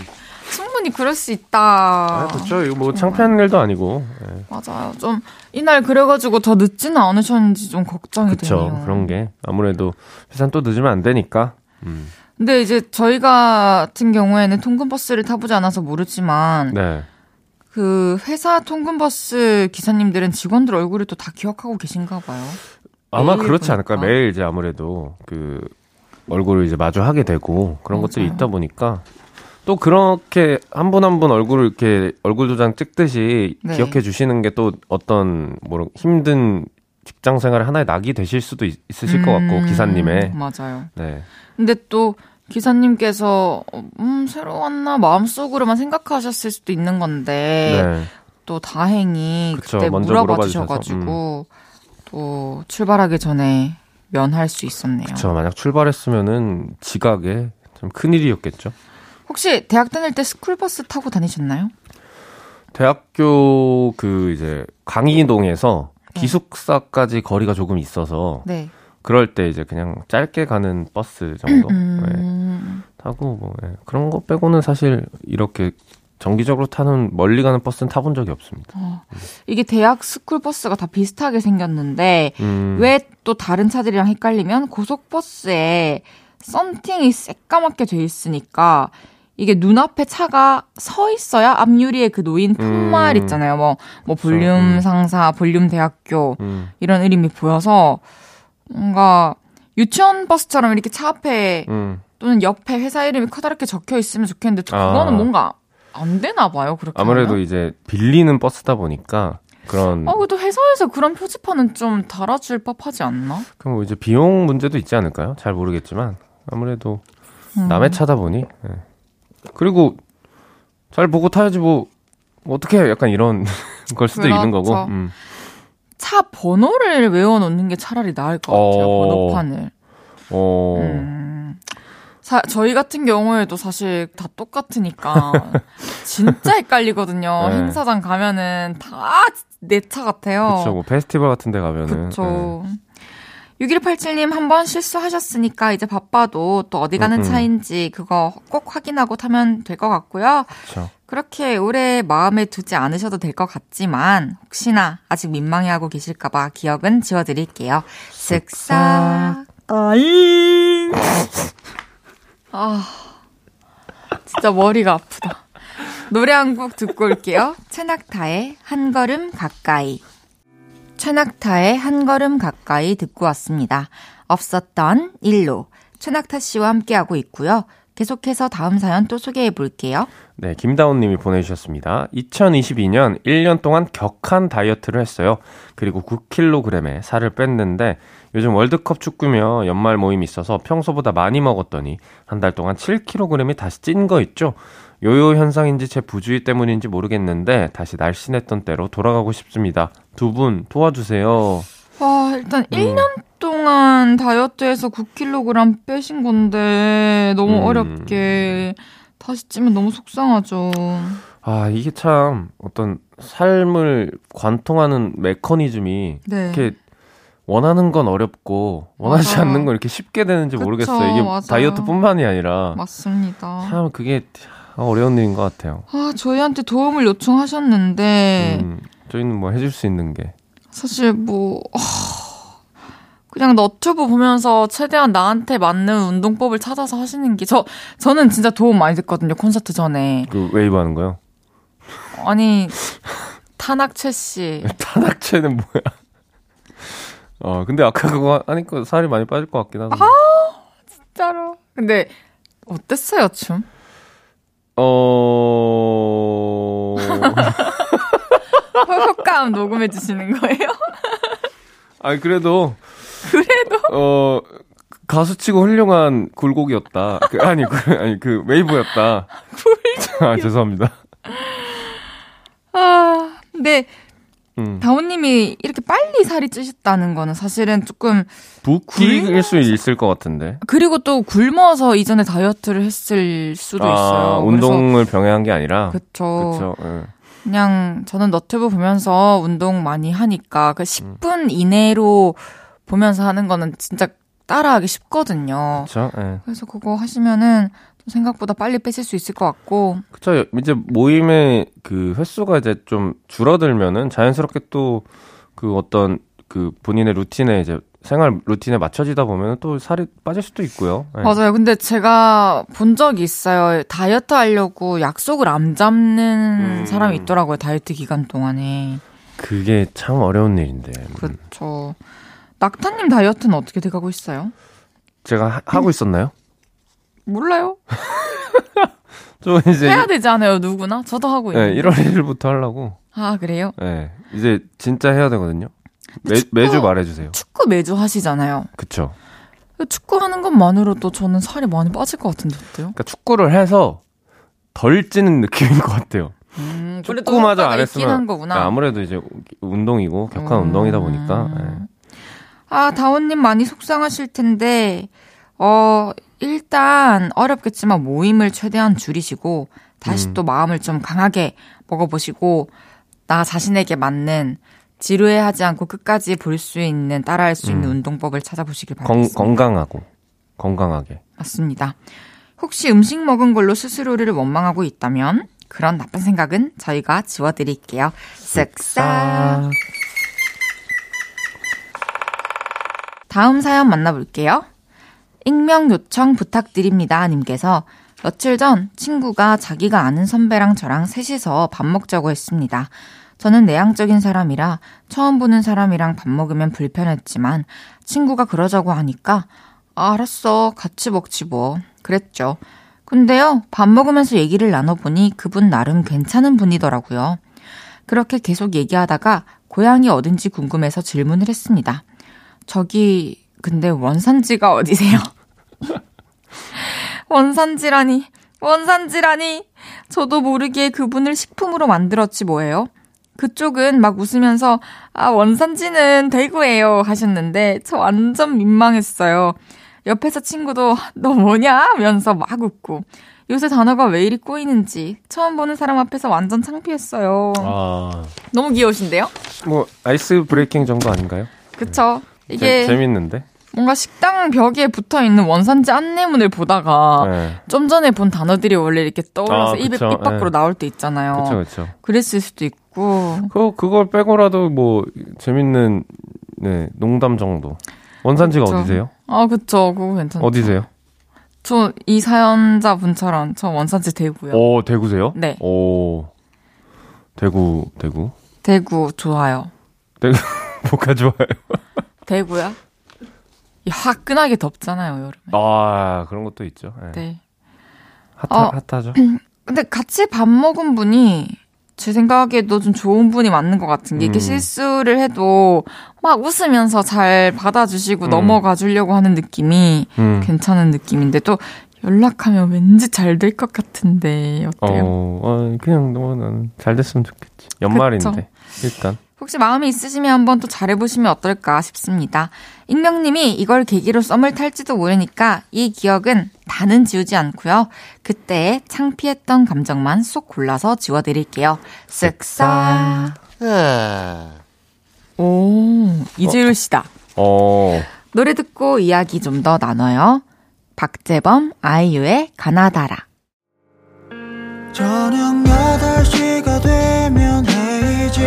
충분히 그럴 수 있다. 아, 그렇죠 이거 뭐 창피한 일도 아니고 예. 맞아요. 좀 이날 그래가지고 더 늦지는 않으셨는지 좀 걱정이 그쵸 되네요. 그런 게 아무래도 회사는 또 늦으면 안 되니까 음. 근데 이제 저희 같은 경우에는 통근 버스를 타보지 않아서 모르지만 네 그 회사 통근 버스 기사님들은 직원들 얼굴을 또 다 기억하고 계신가 봐요. 아마 그렇지 않을까. 매일 이제 아무래도 그 얼굴을 이제 마주하게 되고 그런 것들이 맞아요. 있다 보니까 또 그렇게 한분 한 분 얼굴을 이렇게 얼굴 도장 찍듯이 네. 기억해 주시는 게 또 어떤 뭐 힘든 직장 생활의 하나의 낙이 되실 수도 있, 으실것 같고 음, 기사님의 맞아요. 네 근데 또 기사님께서 어, 음 새로 왔나 마음속으로만 생각하셨을 수도 있는 건데 네. 또 다행히 그쵸, 그때 물어봐 물어봐 주셔서, 음. 주셔가지고 또 출발하기 전에 면할 수 있었네요. 저 만약 출발했으면은 지각에 좀 큰 일이었겠죠. 혹시 대학 다닐 때 스쿨버스 타고 다니셨나요? 대학교 그 이제 강의동에서 네. 기숙사까지 거리가 조금 있어서 네. 그럴 때 이제 그냥 짧게 가는 버스 정도 네, 음, 타고 뭐 예, 그런 거 빼고는 사실 이렇게 정기적으로 타는 멀리 가는 버스는 타본 적이 없습니다. 이게 대학 스쿨 버스가 다 비슷하게 생겼는데 음, 왜또 다른 차들이랑 헷갈리면 고속버스에 썬팅이 새까맣게 돼 있으니까 이게 눈앞에 차가 서 있어야 앞유리에 그 놓인 푯말 음. 있잖아요. 뭐, 뭐 볼륨 음. 상사, 볼륨 대학교 음, 이런 이름이 보여서 뭔가 유치원 버스처럼 이렇게 차 앞에 음. 또는 옆에 회사 이름이 커다랗게 적혀 있으면 좋겠는데 또 아. 그거는 뭔가 안 되나 봐요. 그렇게 아무래도 하면. 이제 빌리는 버스다 보니까 그런 어, 그래도 회사에서 그런 표지판은 좀 달아줄 법하지 않나? 그럼 뭐 이제 비용 문제도 있지 않을까요? 잘 모르겠지만 아무래도 음. 남의 차다 보니 예. 그리고 잘 보고 타야지 뭐, 뭐 어떻게 해? 약간 이런 [laughs] 걸 수도 그렇죠. 있는 거고. 음. 차 번호를 외워놓는 게 차라리 나을 것 같아요. 어. 번호판을. 어. 음. 사, 저희 같은 경우에도 사실 다 똑같으니까 [laughs] 진짜 헷갈리거든요. 네. 행사장 가면은 다 내 차 같아요. 그렇죠. 뭐 페스티벌 같은 데 가면은 네. 그쵸. 6187님 한 번 실수하셨으니까 이제 바빠도 또 어디 가는 음, 음. 차인지 그거 꼭 확인하고 타면 될 것 같고요. 그렇죠. 그렇게 오래 마음에 두지 않으셔도 될 것 같지만 혹시나 아직 민망해하고 계실까봐 기억은 지워드릴게요. 쓱싹 아잉 아 진짜 머리가 아프다. 노래 한 곡 듣고 올게요. 최낙타의 한 걸음 가까이 최낙타의 한 걸음 가까이 듣고 왔습니다. 없었던 일로 최낙타 씨와 함께하고 있고요. 계속해서 다음 사연 또 소개해 볼게요. 네, 김다운 님이 보내주셨습니다. 2022년 1년 동안 격한 다이어트를 했어요. 그리고 9kg의 살을 뺐는데 요즘 월드컵 축구며 연말 모임이 있어서 평소보다 많이 먹었더니 한 달 동안 7kg이 다시 찐 거 있죠? 요요 현상인지 제 부주의 때문인지 모르겠는데 다시 날씬했던 때로 돌아가고 싶습니다. 두 분 도와주세요. 와, 일단 1년 동안 다이어트해서 9kg 빼신 건데 너무 음. 어렵게 다시 찌면 너무 속상하죠. 아, 이게 참 어떤 삶을 관통하는 메커니즘이 네. 이렇게 원하는 건 어렵고 원하지 맞아. 않는 건 이렇게 쉽게 되는지 그쵸, 모르겠어요. 이게 맞아요. 다이어트뿐만이 아니라 맞습니다. 참 그게 어려운 일인 것 같아요. 아, 저희한테 도움을 요청하셨는데 음, 저희는 뭐 해줄 수 있는 게 사실 뭐 하, 그냥 너튜브 보면서 최대한 나한테 맞는 운동법을 찾아서 하시는 게 저 저는 진짜 도움 많이 됐거든요 콘서트 전에 그 웨이브 하는 거요. 아니 타낙최 씨 [laughs] 타낙최는 뭐야? 어, 근데 아까 그거 하니까 살이 많이 빠질 것 같긴 하다. 진짜로 근데 어땠어요 춤? 어, 효과음 녹음해 주시는 거예요? [laughs] 아니 그래도 그래도 어 가수치고 훌륭한 굴곡이었다. 그, 아니 그 아니 그 웨이브였다. 아 죄송합니다. 아 근데 음. 다운님이 이렇게 빨리 살이 찌셨다는 거는 사실은 조금 부풀릴 수 있을 것 같은데. 그리고 또 굶어서 이전에 다이어트를 했을 수도 아, 있어요. 운동을 병행한 게 아니라. 그쵸. 그렇죠. 예. 그냥 저는 너튜브 보면서 운동 많이 하니까 그 10분 이내로 보면서 하는 거는 진짜 따라하기 쉽거든요. 그렇죠. 예. 그래서 그거 하시면은 좀 생각보다 빨리 빼실 수 있을 것 같고 그쵸. 이제 모임의 그 횟수가 이제 좀 줄어들면은 자연스럽게 또 그 어떤 그 본인의 루틴에 이제 생활 루틴에 맞춰지다 보면 또 살이 빠질 수도 있고요. 예. 맞아요. 근데 제가 본 적이 있어요. 다이어트 하려고 약속을 안 잡는 음. 사람이 있더라고요. 다이어트 기간 동안에. 그게 참 어려운 일인데. 음. 그렇죠. 낙타님 다이어트는 어떻게 돼가고 있어요? 제가 하, 하고 있었나요? 몰라요. [laughs] 저 이제 해야 되지 않아요, 누구나? 저도 하고 예, 있는데. 1월 1일부터 하려고. 아, 그래요? 예. 이제 진짜 해야 되거든요. 매, 축구- 매주 말해주세요. 축구 매주 하시잖아요. 그쵸. 축구 하는 것만으로도 저는 살이 많이 빠질 것 같은데, 어때요? 그러니까 축구를 해서 덜 찌는 느낌인 것 같아요. 음, 축구마저 안 했으면 한 거구나. 그러니까 아무래도 이제 운동이고 격한 음. 운동이다 보니까 예. 아, 다원님 많이 속상하실 텐데, 어, 일단 어렵겠지만 모임을 최대한 줄이시고, 다시 음. 또 마음을 좀 강하게 먹어보시고, 나 자신에게 맞는 지루해하지 않고 끝까지 볼 수 있는, 따라할 수 있는 음. 운동법을 찾아보시길 건, 바라겠습니다. 건강하고 건강하게 맞습니다. 혹시 음식 먹은 걸로 스스로를 원망하고 있다면, 그런 나쁜 생각은 저희가 지워드릴게요. 쓱싹. 다음 사연 만나볼게요. 익명 요청 부탁드립니다. 님께서 며칠 전 친구가 자기가 아는 선배랑 저랑 셋이서 밥 먹자고 했습니다. 저는 내향적인 사람이라 처음 보는 사람이랑 밥 먹으면 불편했지만 친구가 그러자고 하니까 아, 알았어. 같이 먹지 뭐. 그랬죠. 근데요, 밥 먹으면서 얘기를 나눠보니 그분 나름 괜찮은 분이더라고요. 그렇게 계속 얘기하다가 고향이 어딘지 궁금해서 질문을 했습니다. 저기, 근데 원산지가 어디세요? 원산지라니. 원산지라니. 저도 모르게 그분을 식품으로 만들었지 뭐예요. 그쪽은 막 웃으면서 아 원산지는 대구예요 하셨는데 저 완전 민망했어요. 옆에서 친구도 너 뭐냐 하면서 막 웃고 요새 단어가 왜 이리 꼬이는지 처음 보는 사람 앞에서 완전 창피했어요. 아. 너무 귀여우신데요? 뭐 아이스 브레이킹 정도 아닌가요? 그쵸. 이게 재, 재밌는데. 뭔가 식당 벽에 붙어 있는 원산지 안내문을 보다가 네. 좀 전에 본 단어들이 원래 이렇게 떠올라서 아, 입, 입 밖으로 네. 나올 때 있잖아요. 그쵸, 그쵸. 그랬을 수도 있고. 그 그걸 빼고라도 뭐 재밌는 네 농담 정도. 원산지가 그쵸. 어디세요? 아 그쵸, 그거 괜찮죠. 어디세요? 저 이 사연자 분처럼 저 원산지 대구요. 오 대구세요? 네. 오 대구 대구. 대구 좋아요. 대구 [laughs] 뭐가 좋아요? 대구야? 화끈하게 덥잖아요, 여름에. 아, 그런 것도 있죠. 네. 네. 핫하, 어, 핫하죠. 근데 같이 밥 먹은 분이 제 생각에도 좀 좋은 분이 맞는 것 같은 게, 음. 이게 실수를 해도 막 웃으면서 잘 받아주시고 음. 넘어가 주려고 하는 느낌이 음. 괜찮은 느낌인데, 또 연락하면 왠지 잘 될 것 같은데, 어때요? 어, 어 그냥 뭐 나는 잘 됐으면 좋겠지. 연말인데, 그쵸? 일단. 혹시 마음이 있으시면 한번 또 잘해보시면 어떨까 싶습니다. 익명님이 이걸 계기로 썸을 탈지도 모르니까 이 기억은 다는 지우지 않고요. 그때 창피했던 감정만 쏙 골라서 지워드릴게요. 쓱싹. 오, 이재율 씨다. 어. 노래 듣고 이야기 좀 더 나눠요. 박재범, 아이유의 가나다라. 저녁 8시가 되면 헤이즈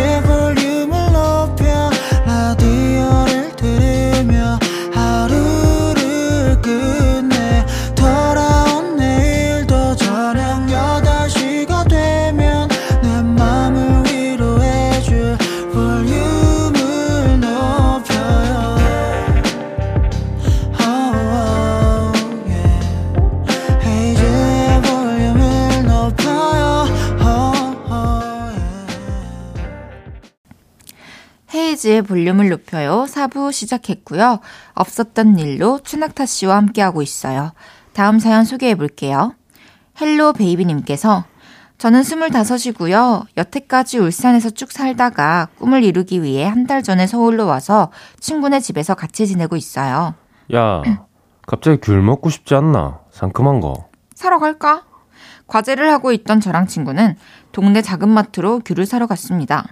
헤이즈의 볼륨을 높여요. 4부 시작했고요. 없었던 일로 최낙타 씨와 함께하고 있어요. 다음 사연 소개해 볼게요. Hello Baby님께서 저는 25이고요. 여태까지 울산에서 쭉 살다가 꿈을 이루기 위해 한 달 전에 서울로 와서 친구네 집에서 같이 지내고 있어요. 야, 갑자기 귤 먹고 싶지 않나? 상큼한 거. 사러 갈까? 과제를 하고 있던 저랑 친구는 동네 작은 마트로 귤을 사러 갔습니다.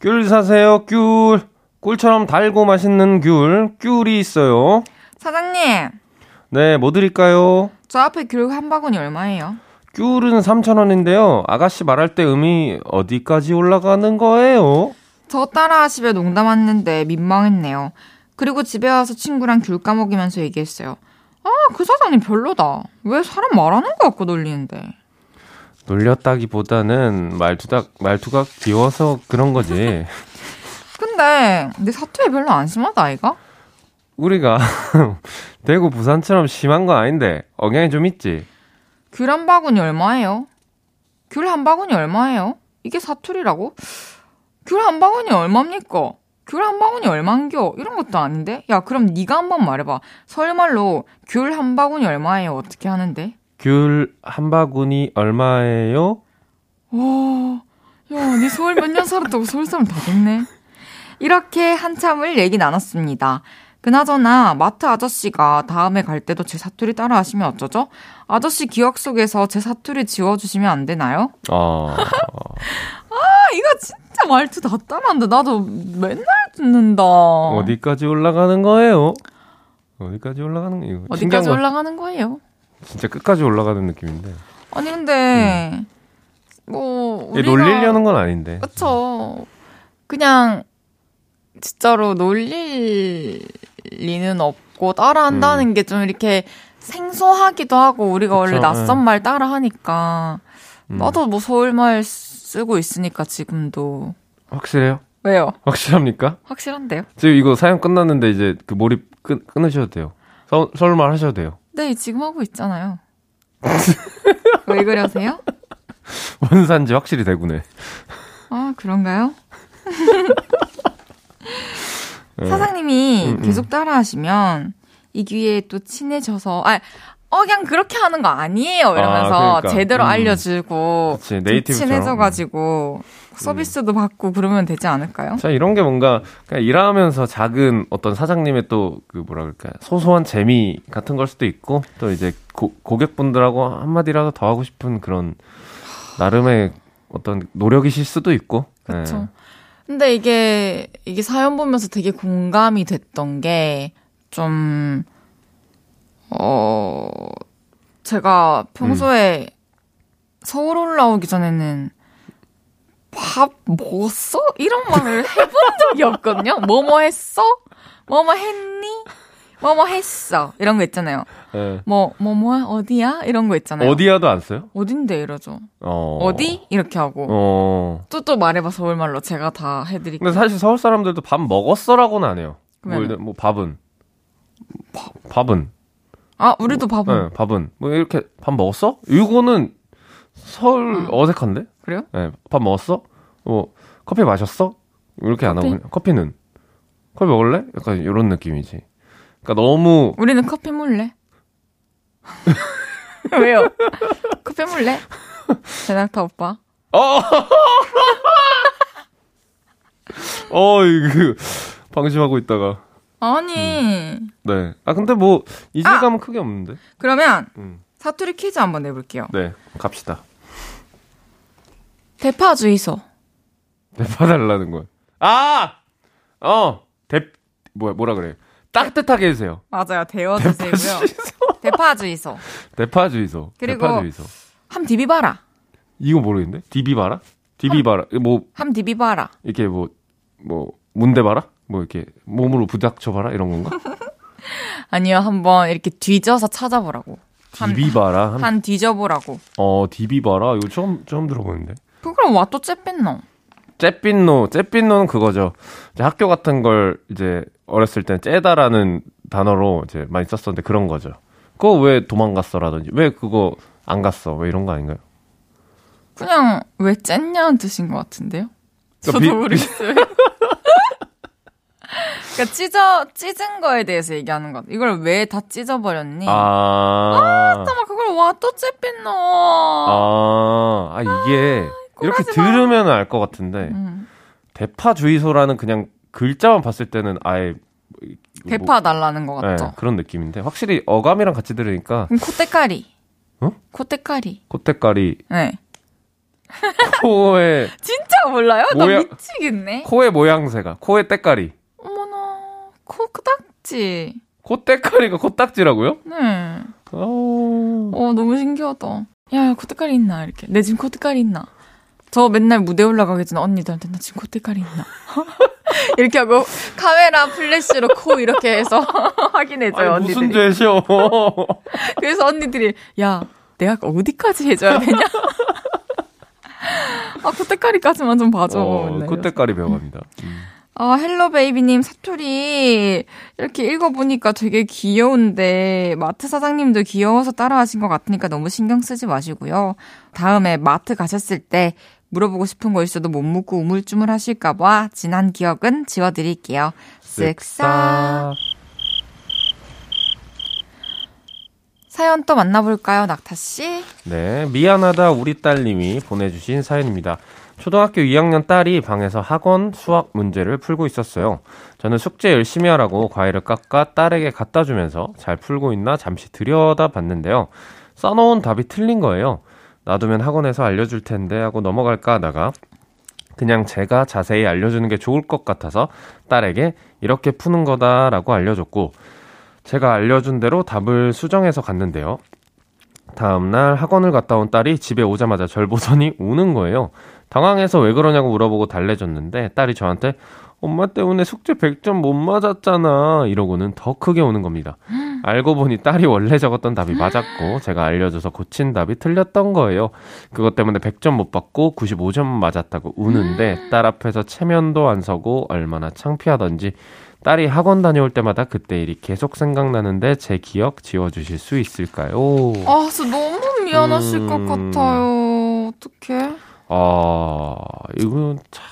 귤 사세요, 귤. 꿀처럼 달고 맛있는 귤, 귤이 있어요. 사장님. 네, 뭐 드릴까요? 저 앞에 귤 한 바구니 얼마예요? 귤은 3,000원인데요. 아가씨 말할 때 음이 어디까지 올라가는 거예요? 저 따라하시며 농담했는데 민망했네요. 그리고 집에 와서 친구랑 귤 까먹으면서 얘기했어요. 아, 그 사장님 별로다. 왜 사람 말하는 거 갖고 놀리는데. 놀렸다기보다는 말투가 말투가 귀여워서 그런 거지. [laughs] 근데 내 사투리 별로 안 심하다 아이가? 우리가 [laughs] 대구 부산처럼 심한 건 아닌데 억양이 좀 있지. 귤 한 바구니 얼마예요? 귤 한 바구니 얼마예요? 이게 사투리라고? 귤 한 바구니 얼마입니까? 귤 한 바구니 얼만겨? 이런 것도 아닌데? 야, 그럼 네가 한번 말해봐. 서울말로 귤 한 바구니 얼마예요? 어떻게 하는데? 귤 한 바구니 얼마예요? 와, 야, 네 서울 몇 년 살았다고 서울 사람 다 됐네. 이렇게 한참을 얘기 나눴습니다. 그나저나 마트 아저씨가 다음에 갈 때도 제 사투리 따라 하시면 어쩌죠? 아저씨 기억 속에서 제 사투리 지워주시면 안 되나요? 아, 아 이거 진짜 말투 다 따라한다. 나도 맨날 듣는다. 어디까지 올라가는 거예요? 어디까지 올라가는 거예요? 어디까지 올라가는 거예요? 진짜 끝까지 올라가는 느낌인데. 아니 근데 음. 뭐 우리가 놀리려는 건 아닌데. 그쵸. 그냥 진짜로 놀릴 리는 없고 따라한다는 음. 게좀 이렇게 생소하기도 하고 우리가 그쵸, 원래 낯선 네. 말 따라하니까 음. 나도 뭐 서울말 쓰고 있으니까 지금도 확실해요? 왜요? 확실합니까? 확실한데요? 지금 이거 사연 끝났는데 이제 그 몰입 끊, 끊으셔도 돼요. 서, 서울말 하셔도 돼요. 네, 지금 하고 있잖아요. [laughs] 왜 그러세요? 원산지 확실히 대구네. 아, 그런가요? [laughs] 네. 사장님이 음, 음. 계속 따라 하시면 이 귀에 또 친해져서, 아, 어 그냥 그렇게 하는 거 아니에요 이러면서 아, 그러니까. 제대로 음. 알려주고. 친해져가지고 서비스도 받고 그러면 되지 않을까요? 자, 이런 게 뭔가 그냥 일하면서 작은 어떤 사장님의 또 그 뭐라 그럴까 소소한 재미 같은 걸 수도 있고 또 이제 고, 고객분들하고 한마디라도 더 하고 싶은 그런 나름의 어떤 노력이실 수도 있고. 그렇죠. 네. 근데 이게 이게 사연 보면서 되게 공감이 됐던 게 좀 어, 제가 평소에 서울 올라오기 전에는 밥 먹었어? 이런 말을 해본 적이 없거든요. 뭐뭐 했어? 뭐뭐 했니? 뭐뭐 했어? 이런 거 있잖아요. 네. 뭐, 뭐뭐야? 어디야? 이런 거 있잖아요. 어디야도 안 써요? 어딘데? 이러죠. 어. 어디? 이렇게 하고. 어. 또 또 말해봐, 서울말로. 제가 다 해드릴게요. 근데 사실 서울 사람들도 밥 먹었어라고는 안 해요. 뭐, 그러면? 들어 뭐 밥은 밥, 밥은 아, 우리도 밥은. 네, 밥은 뭐 이렇게 밥 먹었어? 이거는 서울 어색한데? 그래요? 네, 밥 먹었어? 뭐 커피 마셨어? 이렇게 안 하고 커피? 그냥 커피는 커피 먹을래? 약간 이런 느낌이지. 그러니까 너무 우리는 커피 몰래. [laughs] 왜요? 커피 몰래? 대낙타 오빠. 어, [laughs] 어 이거 방심하고 있다가 아니. 네. 아 근데 뭐 이질감은 크게 없는데. 그러면 음. 사투리 퀴즈 한번 내볼게요. 네, 갑시다. 대파 주의소. 대파 달라는 거야. 아, 어, 대 뭐야 뭐라 그래? 따뜻하게 해주세요. 맞아요. 데워주세요고요. 대파 주의소. [laughs] 대파 주의소. 그리고- 대파 주의소. 함 디비바라. 이거 모르겠는데? 디비바라? 디비바라. 뭐함 디비바라. 이렇게 뭐 뭐 문대바라? 뭐 이렇게 몸으로 부닥쳐봐라 이런 건가? [laughs] 아니요. 한번 이렇게 뒤져서 찾아보라고. 한- 디비바라. 한, 한 뒤져보라고. 어 디비바라 이거 처음 처음 들어보는데. 그럼 와또 째뺐노. 째핀노, 째핀노는 그거죠. 이제 학교 같은 걸 이제 어렸을 때 째다라는 단어로 이제 많이 썼었는데 그런 거죠. 그거 왜 도망갔어라든지 왜 그거 안 갔어? 왜 이런 거 아닌가요? 그냥 왜 쨌냐는 뜻인 것 같은데요? 저도 그러니까 비- 모르겠어요. [laughs] 그러니까 찢어 찢은 거에 대해서 얘기하는 것. 이걸 왜 다 찢어버렸니? 아, 잠깐만 그걸 와또 째뺐노. 아, 아 이게 이렇게. 들으면 알 것 같은데 음, 대파 주의소라는 그냥 글자만 봤을 때는 아예 뭐- 대파 달라는 것 네, 같죠. 그런 느낌인데 확실히 어감이랑 같이 들으니까 코테카리. 어? 코테카리. 코때까리 네. [laughs] 코의 진짜 몰라요? 나 뭐야? 미치겠네. 코의 모양새가 코의 때깔이 어머나 코딱지. 코때까리가 코딱지라고요? 네. 어... 어 너무 신기하다. 야 코때까리 있나 이렇게. 내 지금 코때까리 있나? 저 맨날 무대 올라가기 전에 언니들한테 나 지금 코때까리 있나? [laughs] 이렇게 하고 카메라 플래시로 코 이렇게 해서 [laughs] 확인해줘요 아니, 언니들이. 무슨 죄셔? [laughs] 그래서 언니들이 야 내가 어디까지 해줘야 되냐? 아 코때까리까지만 좀 봐줘. 어, 코때까리 배워갑니다. 음. 아, Hello Baby님 사투리 이렇게 읽어보니까 되게 귀여운데 마트 사장님도 귀여워서 따라하신 것 같으니까 너무 신경 쓰지 마시고요. 다음에 마트 가셨을 때 물어보고 싶은 거 있어도 못 묻고 우물쭈물 하실까봐 지난 기억은 지워드릴게요. 쓱싹. 사연 또 만나볼까요, 낙타씨? 네, 미안하다 우리 딸님이 보내주신 사연입니다. 초등학교 2학년 딸이 방에서 학원 수학 문제를 풀고 있었어요. 저는 숙제 열심히 하라고 과일을 깎아 딸에게 갖다 주면서 잘 풀고 있나 잠시 들여다 봤는데요. 써놓은 답이 틀린 거예요. 놔두면 학원에서 알려줄 텐데 하고 넘어갈까 하다가 그냥 제가 자세히 알려주는 게 좋을 것 같아서 딸에게 이렇게 푸는 거다라고 알려줬고 제가 알려준 대로 답을 수정해서 갔는데요. 다음날 학원을 갔다 온 딸이 집에 오자마자 절 보더니 [laughs] 우는 거예요. 당황해서 왜 그러냐고 물어보고 달래줬는데 딸이 저한테 엄마 때문에 숙제 100점 못 맞았잖아 이러고는 더 크게 우는 겁니다. [laughs] 알고 보니 딸이 원래 적었던 답이 맞았고 제가 알려줘서 고친 답이 틀렸던 거예요. 그것 때문에 100점 못 받고 95점 맞았다고 우는데 딸 앞에서 체면도 안 서고 얼마나 창피하던지 딸이 학원 다녀올 때마다 그때 일이 계속 생각나는데 제 기억 지워주실 수 있을까요? 아, 진짜 너무 미안하실 음. 것 같아요. 어떡해. 아, 이건 참,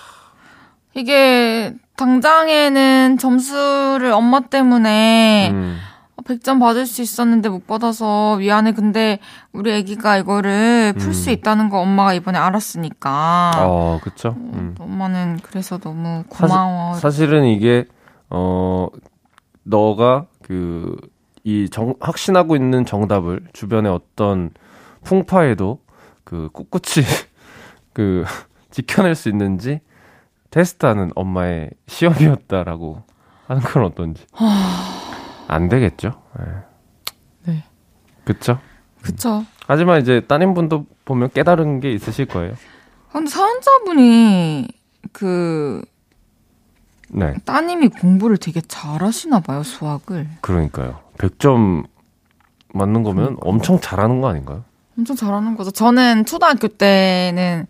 이게 당장에는 점수를 엄마 때문에 음, 100점 받을 수 있었는데 못 받아서 미안해. 근데 우리 애기가 이거를 풀수 음. 있다는 거 엄마가 이번에 알았으니까. 어, 그쵸. 음. 엄마는 그래서 너무 고마워. 사실은 이게, 어, 너가 그, 이 정, 확신하고 있는 정답을 주변의 어떤 풍파에도 그 꿋꿋이 [laughs] 그 지켜낼 수 있는지 테스트하는 엄마의 시험이었다라고 하는 건 어떤지. 안 되겠죠. 네. 네. 그쵸? 그쵸. 하지만 이제 따님분도 보면 깨달은 게 있으실 거예요. 근데 사연자분이 그 네. 따님이 공부를 되게 잘하시나 봐요, 수학을. 그러니까요. 100점 맞는 거면 엄청 잘하는 거 아닌가요? 엄청 잘하는 거죠. 저는 초등학교 때는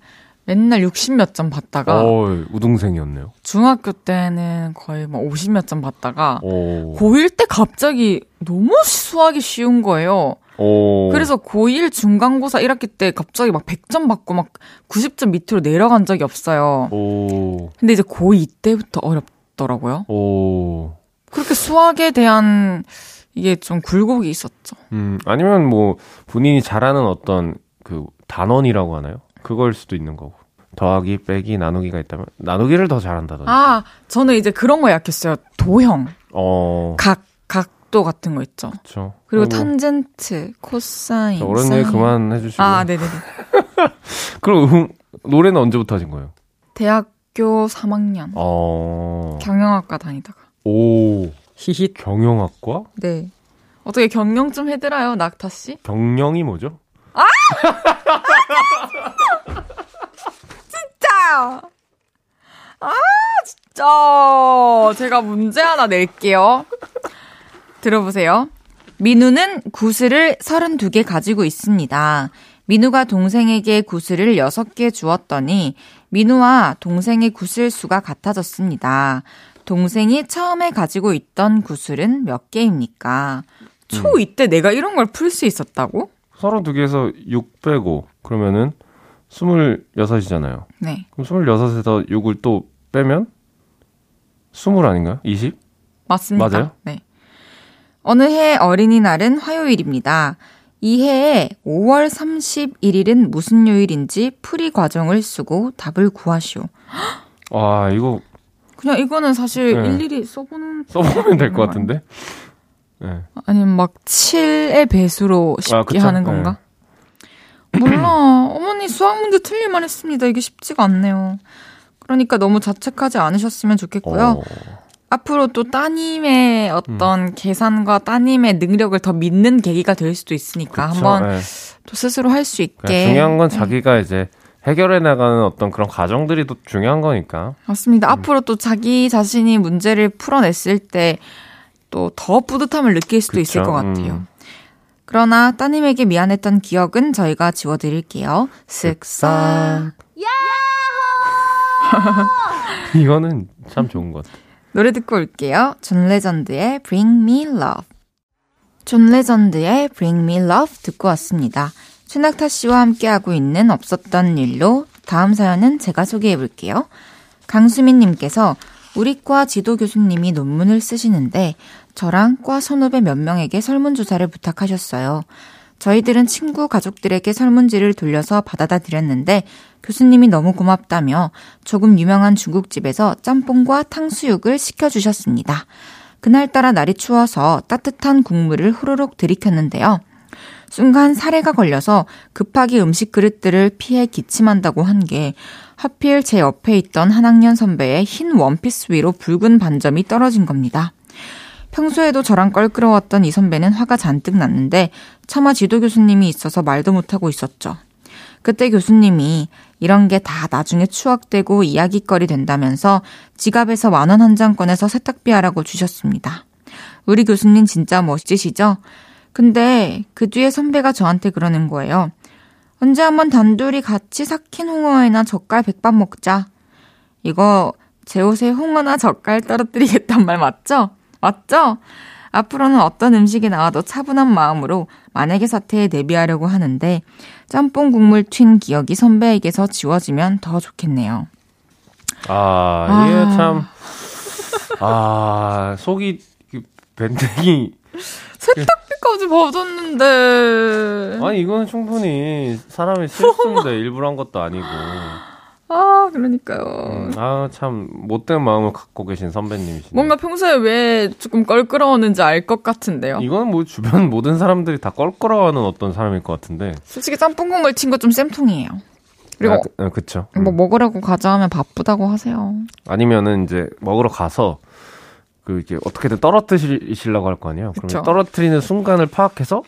맨날 60몇 점 받다가 어, 우등생이었네요. 중학교 때는 거의 뭐50몇 점 받다가 오. 고1 때 갑자기 너무 수학이 쉬운 거예요. 오. 그래서 고1 중간고사 1학기 때 갑자기 막 100점 받고 막 90점 밑으로 내려간 적이 없어요. 오. 근데 이제 고2 때부터 어렵더라고요. 오. 그렇게 수학에 대한 이게 좀 굴곡이 있었죠. 음, 아니면 뭐 본인이 잘하는 어떤 그 단원이라고 하나요? 그걸 수도 있는 거고. 더하기, 빼기, 나누기가 있다면 나누기를 더 잘한다든지. 아, 저는 이제 그런 거 약했어요. 도형, 어. 각, 각도 같은 거 있죠. 그렇죠. 그리고 탄젠트, 코사인, 자, 어른 얘기. 그만 해 주시고. 아, 네 네 네. [laughs] 그럼 음, 노래는 언제부터 하신 거예요? 대학교 3학년 어. 경영학과 다니다가. 오. 히힛. 경영학과? 네. 어떻게 경영 좀 해드라요, 낙타 씨? 경영이 뭐죠? 진짜. [laughs] 아, 진짜. 제가 문제 하나 낼게요. 들어보세요. 민우는 구슬을 32개 가지고 있습니다. 민우가 동생에게 구슬을 6개 주었더니 민우와 동생의 구슬 수가 같아졌습니다. 동생이 처음에 가지고 있던 구슬은 몇 개입니까? 초 이때 내가 이런 걸 풀 수 있었다고? 32개에서 6 빼고 그러면은 26이잖아요. 네. 그럼 26에서 6을 또 빼면 20 아닌가요? 20? 맞습니다. 맞아요? 네. 어느 해 어린이날은 화요일입니다. 이 해의 5월 31일은 무슨 요일인지 풀이 과정을 쓰고 답을 구하시오. [gasps] 와, 이거 그냥 이거는 사실 네. 일일이 써보는 써보면 될 것 같은데? 네. 아니면 막 7의 배수로 쉽게 아? 하는 건가? 몰라. 어머니 수학 문제 틀릴만 했습니다. 이게 쉽지가 않네요. 그러니까 너무 자책하지 않으셨으면 좋겠고요. 어, 앞으로 또 따님의 어떤 음. 계산과 따님의 능력을 더 믿는 계기가 될 수도 있으니까 그쵸? 한번 네. 또 스스로 할 수 있게. 그러니까 중요한 건 네. 자기가 이제 해결해 나가는 어떤 그런 과정들이 또 중요한 거니까. 맞습니다. 앞으로 또 자기 자신이 문제를 풀어냈을 때 또 더 뿌듯함을 느낄 수도 있을 그쵸? 것 같아요. 음. 그러나 따님에게 미안했던 기억은 저희가 지워드릴게요. 쓱싹. [laughs] 이거는 참 좋은 것 같아요. 노래 듣고 올게요. 존 레전드의 Bring Me Love. 존 레전드의 Bring Me Love 듣고 왔습니다. 최낙타 씨와 함께하고 있는 없었던 일로 다음 사연은 제가 소개해 볼게요. 강수민님께서 우리 과 지도 교수님이 논문을 쓰시는데 저랑 과 선후배 몇 명에게 설문조사를 부탁하셨어요. 저희들은 친구 가족들에게 설문지를 돌려서 받아다 드렸는데 교수님이 너무 고맙다며 조금 유명한 중국집에서 짬뽕과 탕수육을 시켜주셨습니다. 그날따라 날이 추워서 따뜻한 국물을 후루룩 들이켰는데요. 순간 사례가 걸려서 급하게 음식 그릇들을 피해 기침한다고 한 게 하필 제 옆에 있던 한 학년 선배의 흰 원피스 위로 붉은 반점이 떨어진 겁니다. 평소에도 저랑 껄끄러웠던 이 선배는 화가 잔뜩 났는데 차마 지도 교수님이 있어서 말도 못하고 있었죠. 그때 교수님이 이런 게 다 나중에 추억되고 이야기거리 된다면서 지갑에서 만 원 한 장 꺼내서 세탁비 하라고 주셨습니다. 우리 교수님 진짜 멋지시죠? 근데 그 뒤에 선배가 저한테 그러는 거예요. 언제 한번 단둘이 같이 삭힌 홍어에나 젓갈 백반 먹자. 이거 제 옷에 홍어나 젓갈 떨어뜨리겠단 말 맞죠? 맞죠? 앞으로는 어떤 음식이 나와도 차분한 마음으로 만약에 사태에 대비하려고 하는데 짬뽕 국물 튄 기억이 선배에게서 지워지면 더 좋겠네요. 아, 아. 참, 아, 속이, 그 밴댕이 세탁비까지 받았는데. 아니, 이거는 충분히 사람의 실수인데 일부러 한 것도 아니고. 아, 그러니까요. 음, 아, 참, 못된 마음을 갖고 계신 선배님이시네. 뭔가 평소에 왜 조금 껄끄러웠는지 알 것 같은데요. 이건 뭐 주변 모든 사람들이 다 껄끄러워하는 어떤 사람일 것 같은데. 솔직히 짬뽕 국물 튄 거 좀 쌤통이에요. 그리고 아, 그, 아, 그쵸. 뭐 먹으라고 가자 하면 바쁘다고 하세요. 아니면은 이제 먹으러 가서 그 이제 어떻게든 떨어뜨리시려고 할 거 아니에요. 그러면 떨어뜨리는 순간을 파악해서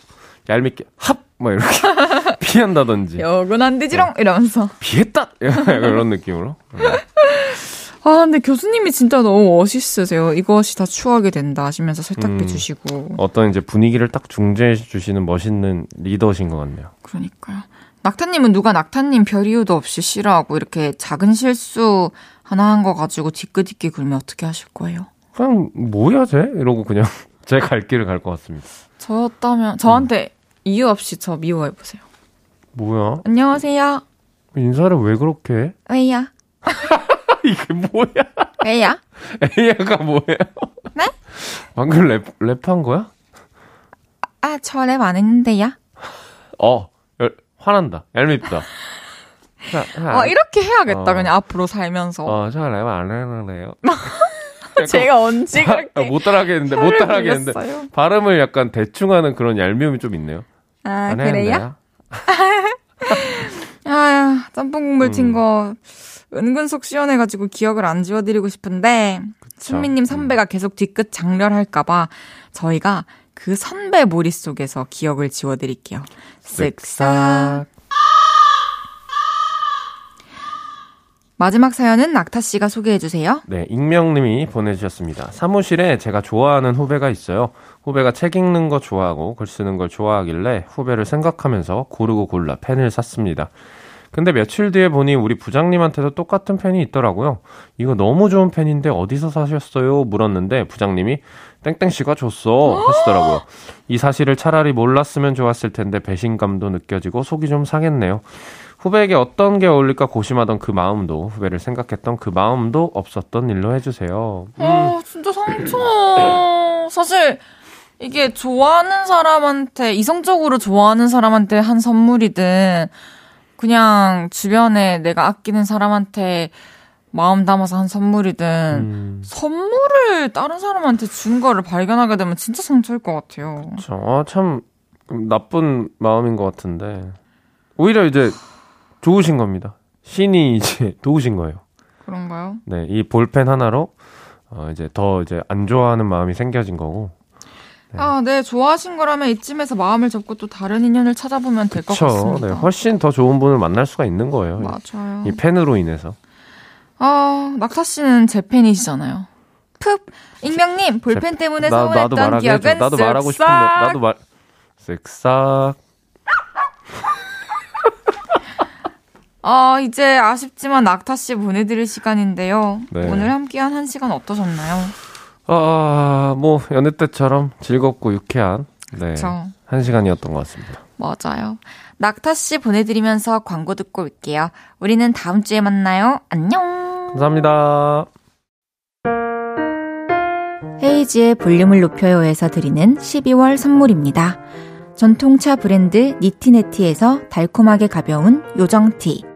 얄밉게 합! 막 이렇게 [laughs] 피한다든지. 여건 안 되지롱! 이러면서. 피했다! [laughs] 이런 느낌으로. [laughs] 아, 근데 교수님이 진짜 너무 멋있으세요. 이것이 다 추억이 된다 하시면서 세탁비 음. 주시고. 어떤 이제 분위기를 딱 중재해 주시는 멋있는 리더신 것 같네요. 그러니까요. 낙타님은 누가 낙타님 별 이유도 없이 싫어하고 이렇게 작은 실수 하나 한 거 가지고 뒤끝 있게 굴면 어떻게 하실 거예요? 그냥 뭐야 쟤? 이러고 그냥 [laughs] 제 갈 길을 갈 것 같습니다. 저였다면 저한테 이유 없이 저 미워해 보세요. 뭐야? 안녕하세요. 인사를 왜 그렇게 해? [laughs] 왜야? 이게 뭐야? 왜야? A가 뭐예요? 네? 방금 랩, 랩한 거야? 아, 저 랩 안 했는데요? 어, 열- 화난다. 얄밉다. 자, 자, 어, 이렇게 해야겠다. 어. 그냥 앞으로 살면서. 어, 저랩안 하는데요. [laughs] [laughs] 제가 언제 아, 그렇게. 못 따라하겠는데, 못 따라하겠는데. 발음을 약간 대충 하는 그런 얄미움이 좀 있네요. 아, 안 그래요? 하는데요? [laughs] 아, 짬뽕 국물 음. 튄거 은근 속 시원해가지고 기억을 안 지워드리고 싶은데 신미님 선배가 계속 뒤끝 장렬할까봐 저희가 그 선배 머릿속에서 기억을 지워드릴게요. 쓱싹. 마지막 사연은 낙타 씨가 소개해 주세요. 네, 익명님이 보내주셨습니다. 사무실에 제가 좋아하는 후배가 있어요. 후배가 책 읽는 거 좋아하고 글 쓰는 걸 좋아하길래 후배를 생각하면서 고르고 골라 펜을 샀습니다. 근데 며칠 뒤에 보니 우리 부장님한테도 똑같은 펜이 있더라고요. 이거 너무 좋은 펜인데 어디서 사셨어요? 물었는데 부장님이 땡땡 씨가 줬어 하시더라고요. 이 사실을 차라리 몰랐으면 좋았을 텐데 배신감도 느껴지고 속이 좀 상했네요. 후배에게 어떤 게 어울릴까 고심하던 그 마음도 후배를 생각했던 그 마음도 없었던 일로 해주세요. 음, 아, 진짜 상처. 사실 이게 좋아하는 사람한테 이성적으로 좋아하는 사람한테 한 선물이든 그냥 주변에 내가 아끼는 사람한테 마음 담아서 한 선물이든 음, 선물을 다른 사람한테 준 거를 발견하게 되면 진짜 상처일 것 같아요. 저, 아, 참 나쁜 마음인 것 같은데 오히려 이제 좋으신 겁니다. 신이 이제 [laughs] 도우신 거예요. 그런가요? 네, 이 볼펜 하나로 어, 이제 더 이제 안 좋아하는 마음이 생겨진 거고. 네. 아, 네, 좋아하신 거라면 이쯤에서 마음을 접고 또 다른 인연을 찾아보면 될 것. 같습니다. 네, 훨씬 더 좋은 분을 만날 수가 있는 거예요. 맞아요. 이 펜으로 인해서. 아, 낙타 씨는 제 팬이시잖아요. 푹 익명님 볼펜 때문에 나, 서운했던 나도. 기억은 나도 말하고 싶은데. 나도 말 쓱싹. 아, 이제 아쉽지만 낙타 씨 보내드릴 시간인데요. 네. 오늘 함께한 한 시간 어떠셨나요? 아, 뭐 연애 때처럼 즐겁고 유쾌한 네. 귀한 시간이었던 것 같습니다. 맞아요. 낙타 씨 보내드리면서 광고 듣고 올게요. 우리는 다음 주에 만나요. 안녕. 감사합니다. 헤이즈의 볼륨을 높여요에서 드리는 12월 선물입니다. 전통차 브랜드 니티네티에서 달콤하게 가벼운 요정티,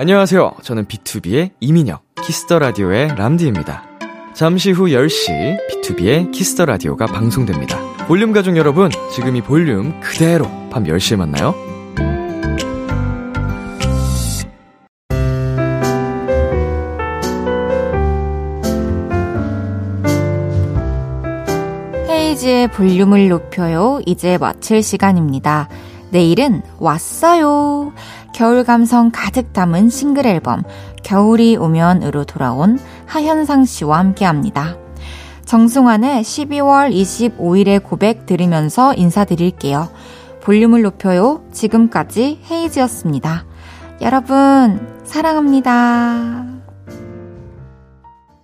안녕하세요. 저는 비투비의 이민혁, 키스 더 라디오의 람디입니다. 잠시 후 10시 비투비의 키스 더 라디오가 방송됩니다. 볼륨 가족 여러분, 지금 이 볼륨 그대로 밤 10시에 만나요. 헤이즈의 볼륨을 높여요. 이제 마칠 시간입니다. 내일은 왔어요. 겨울 감성 가득 담은 싱글 앨범 겨울이 오면으로 돌아온 하현상 씨와 함께 합니다. 정승환의 12월 25일의 고백 들으면서 인사드릴게요. 볼륨을 높여요. 지금까지 헤이즈였습니다. 여러분, 사랑합니다.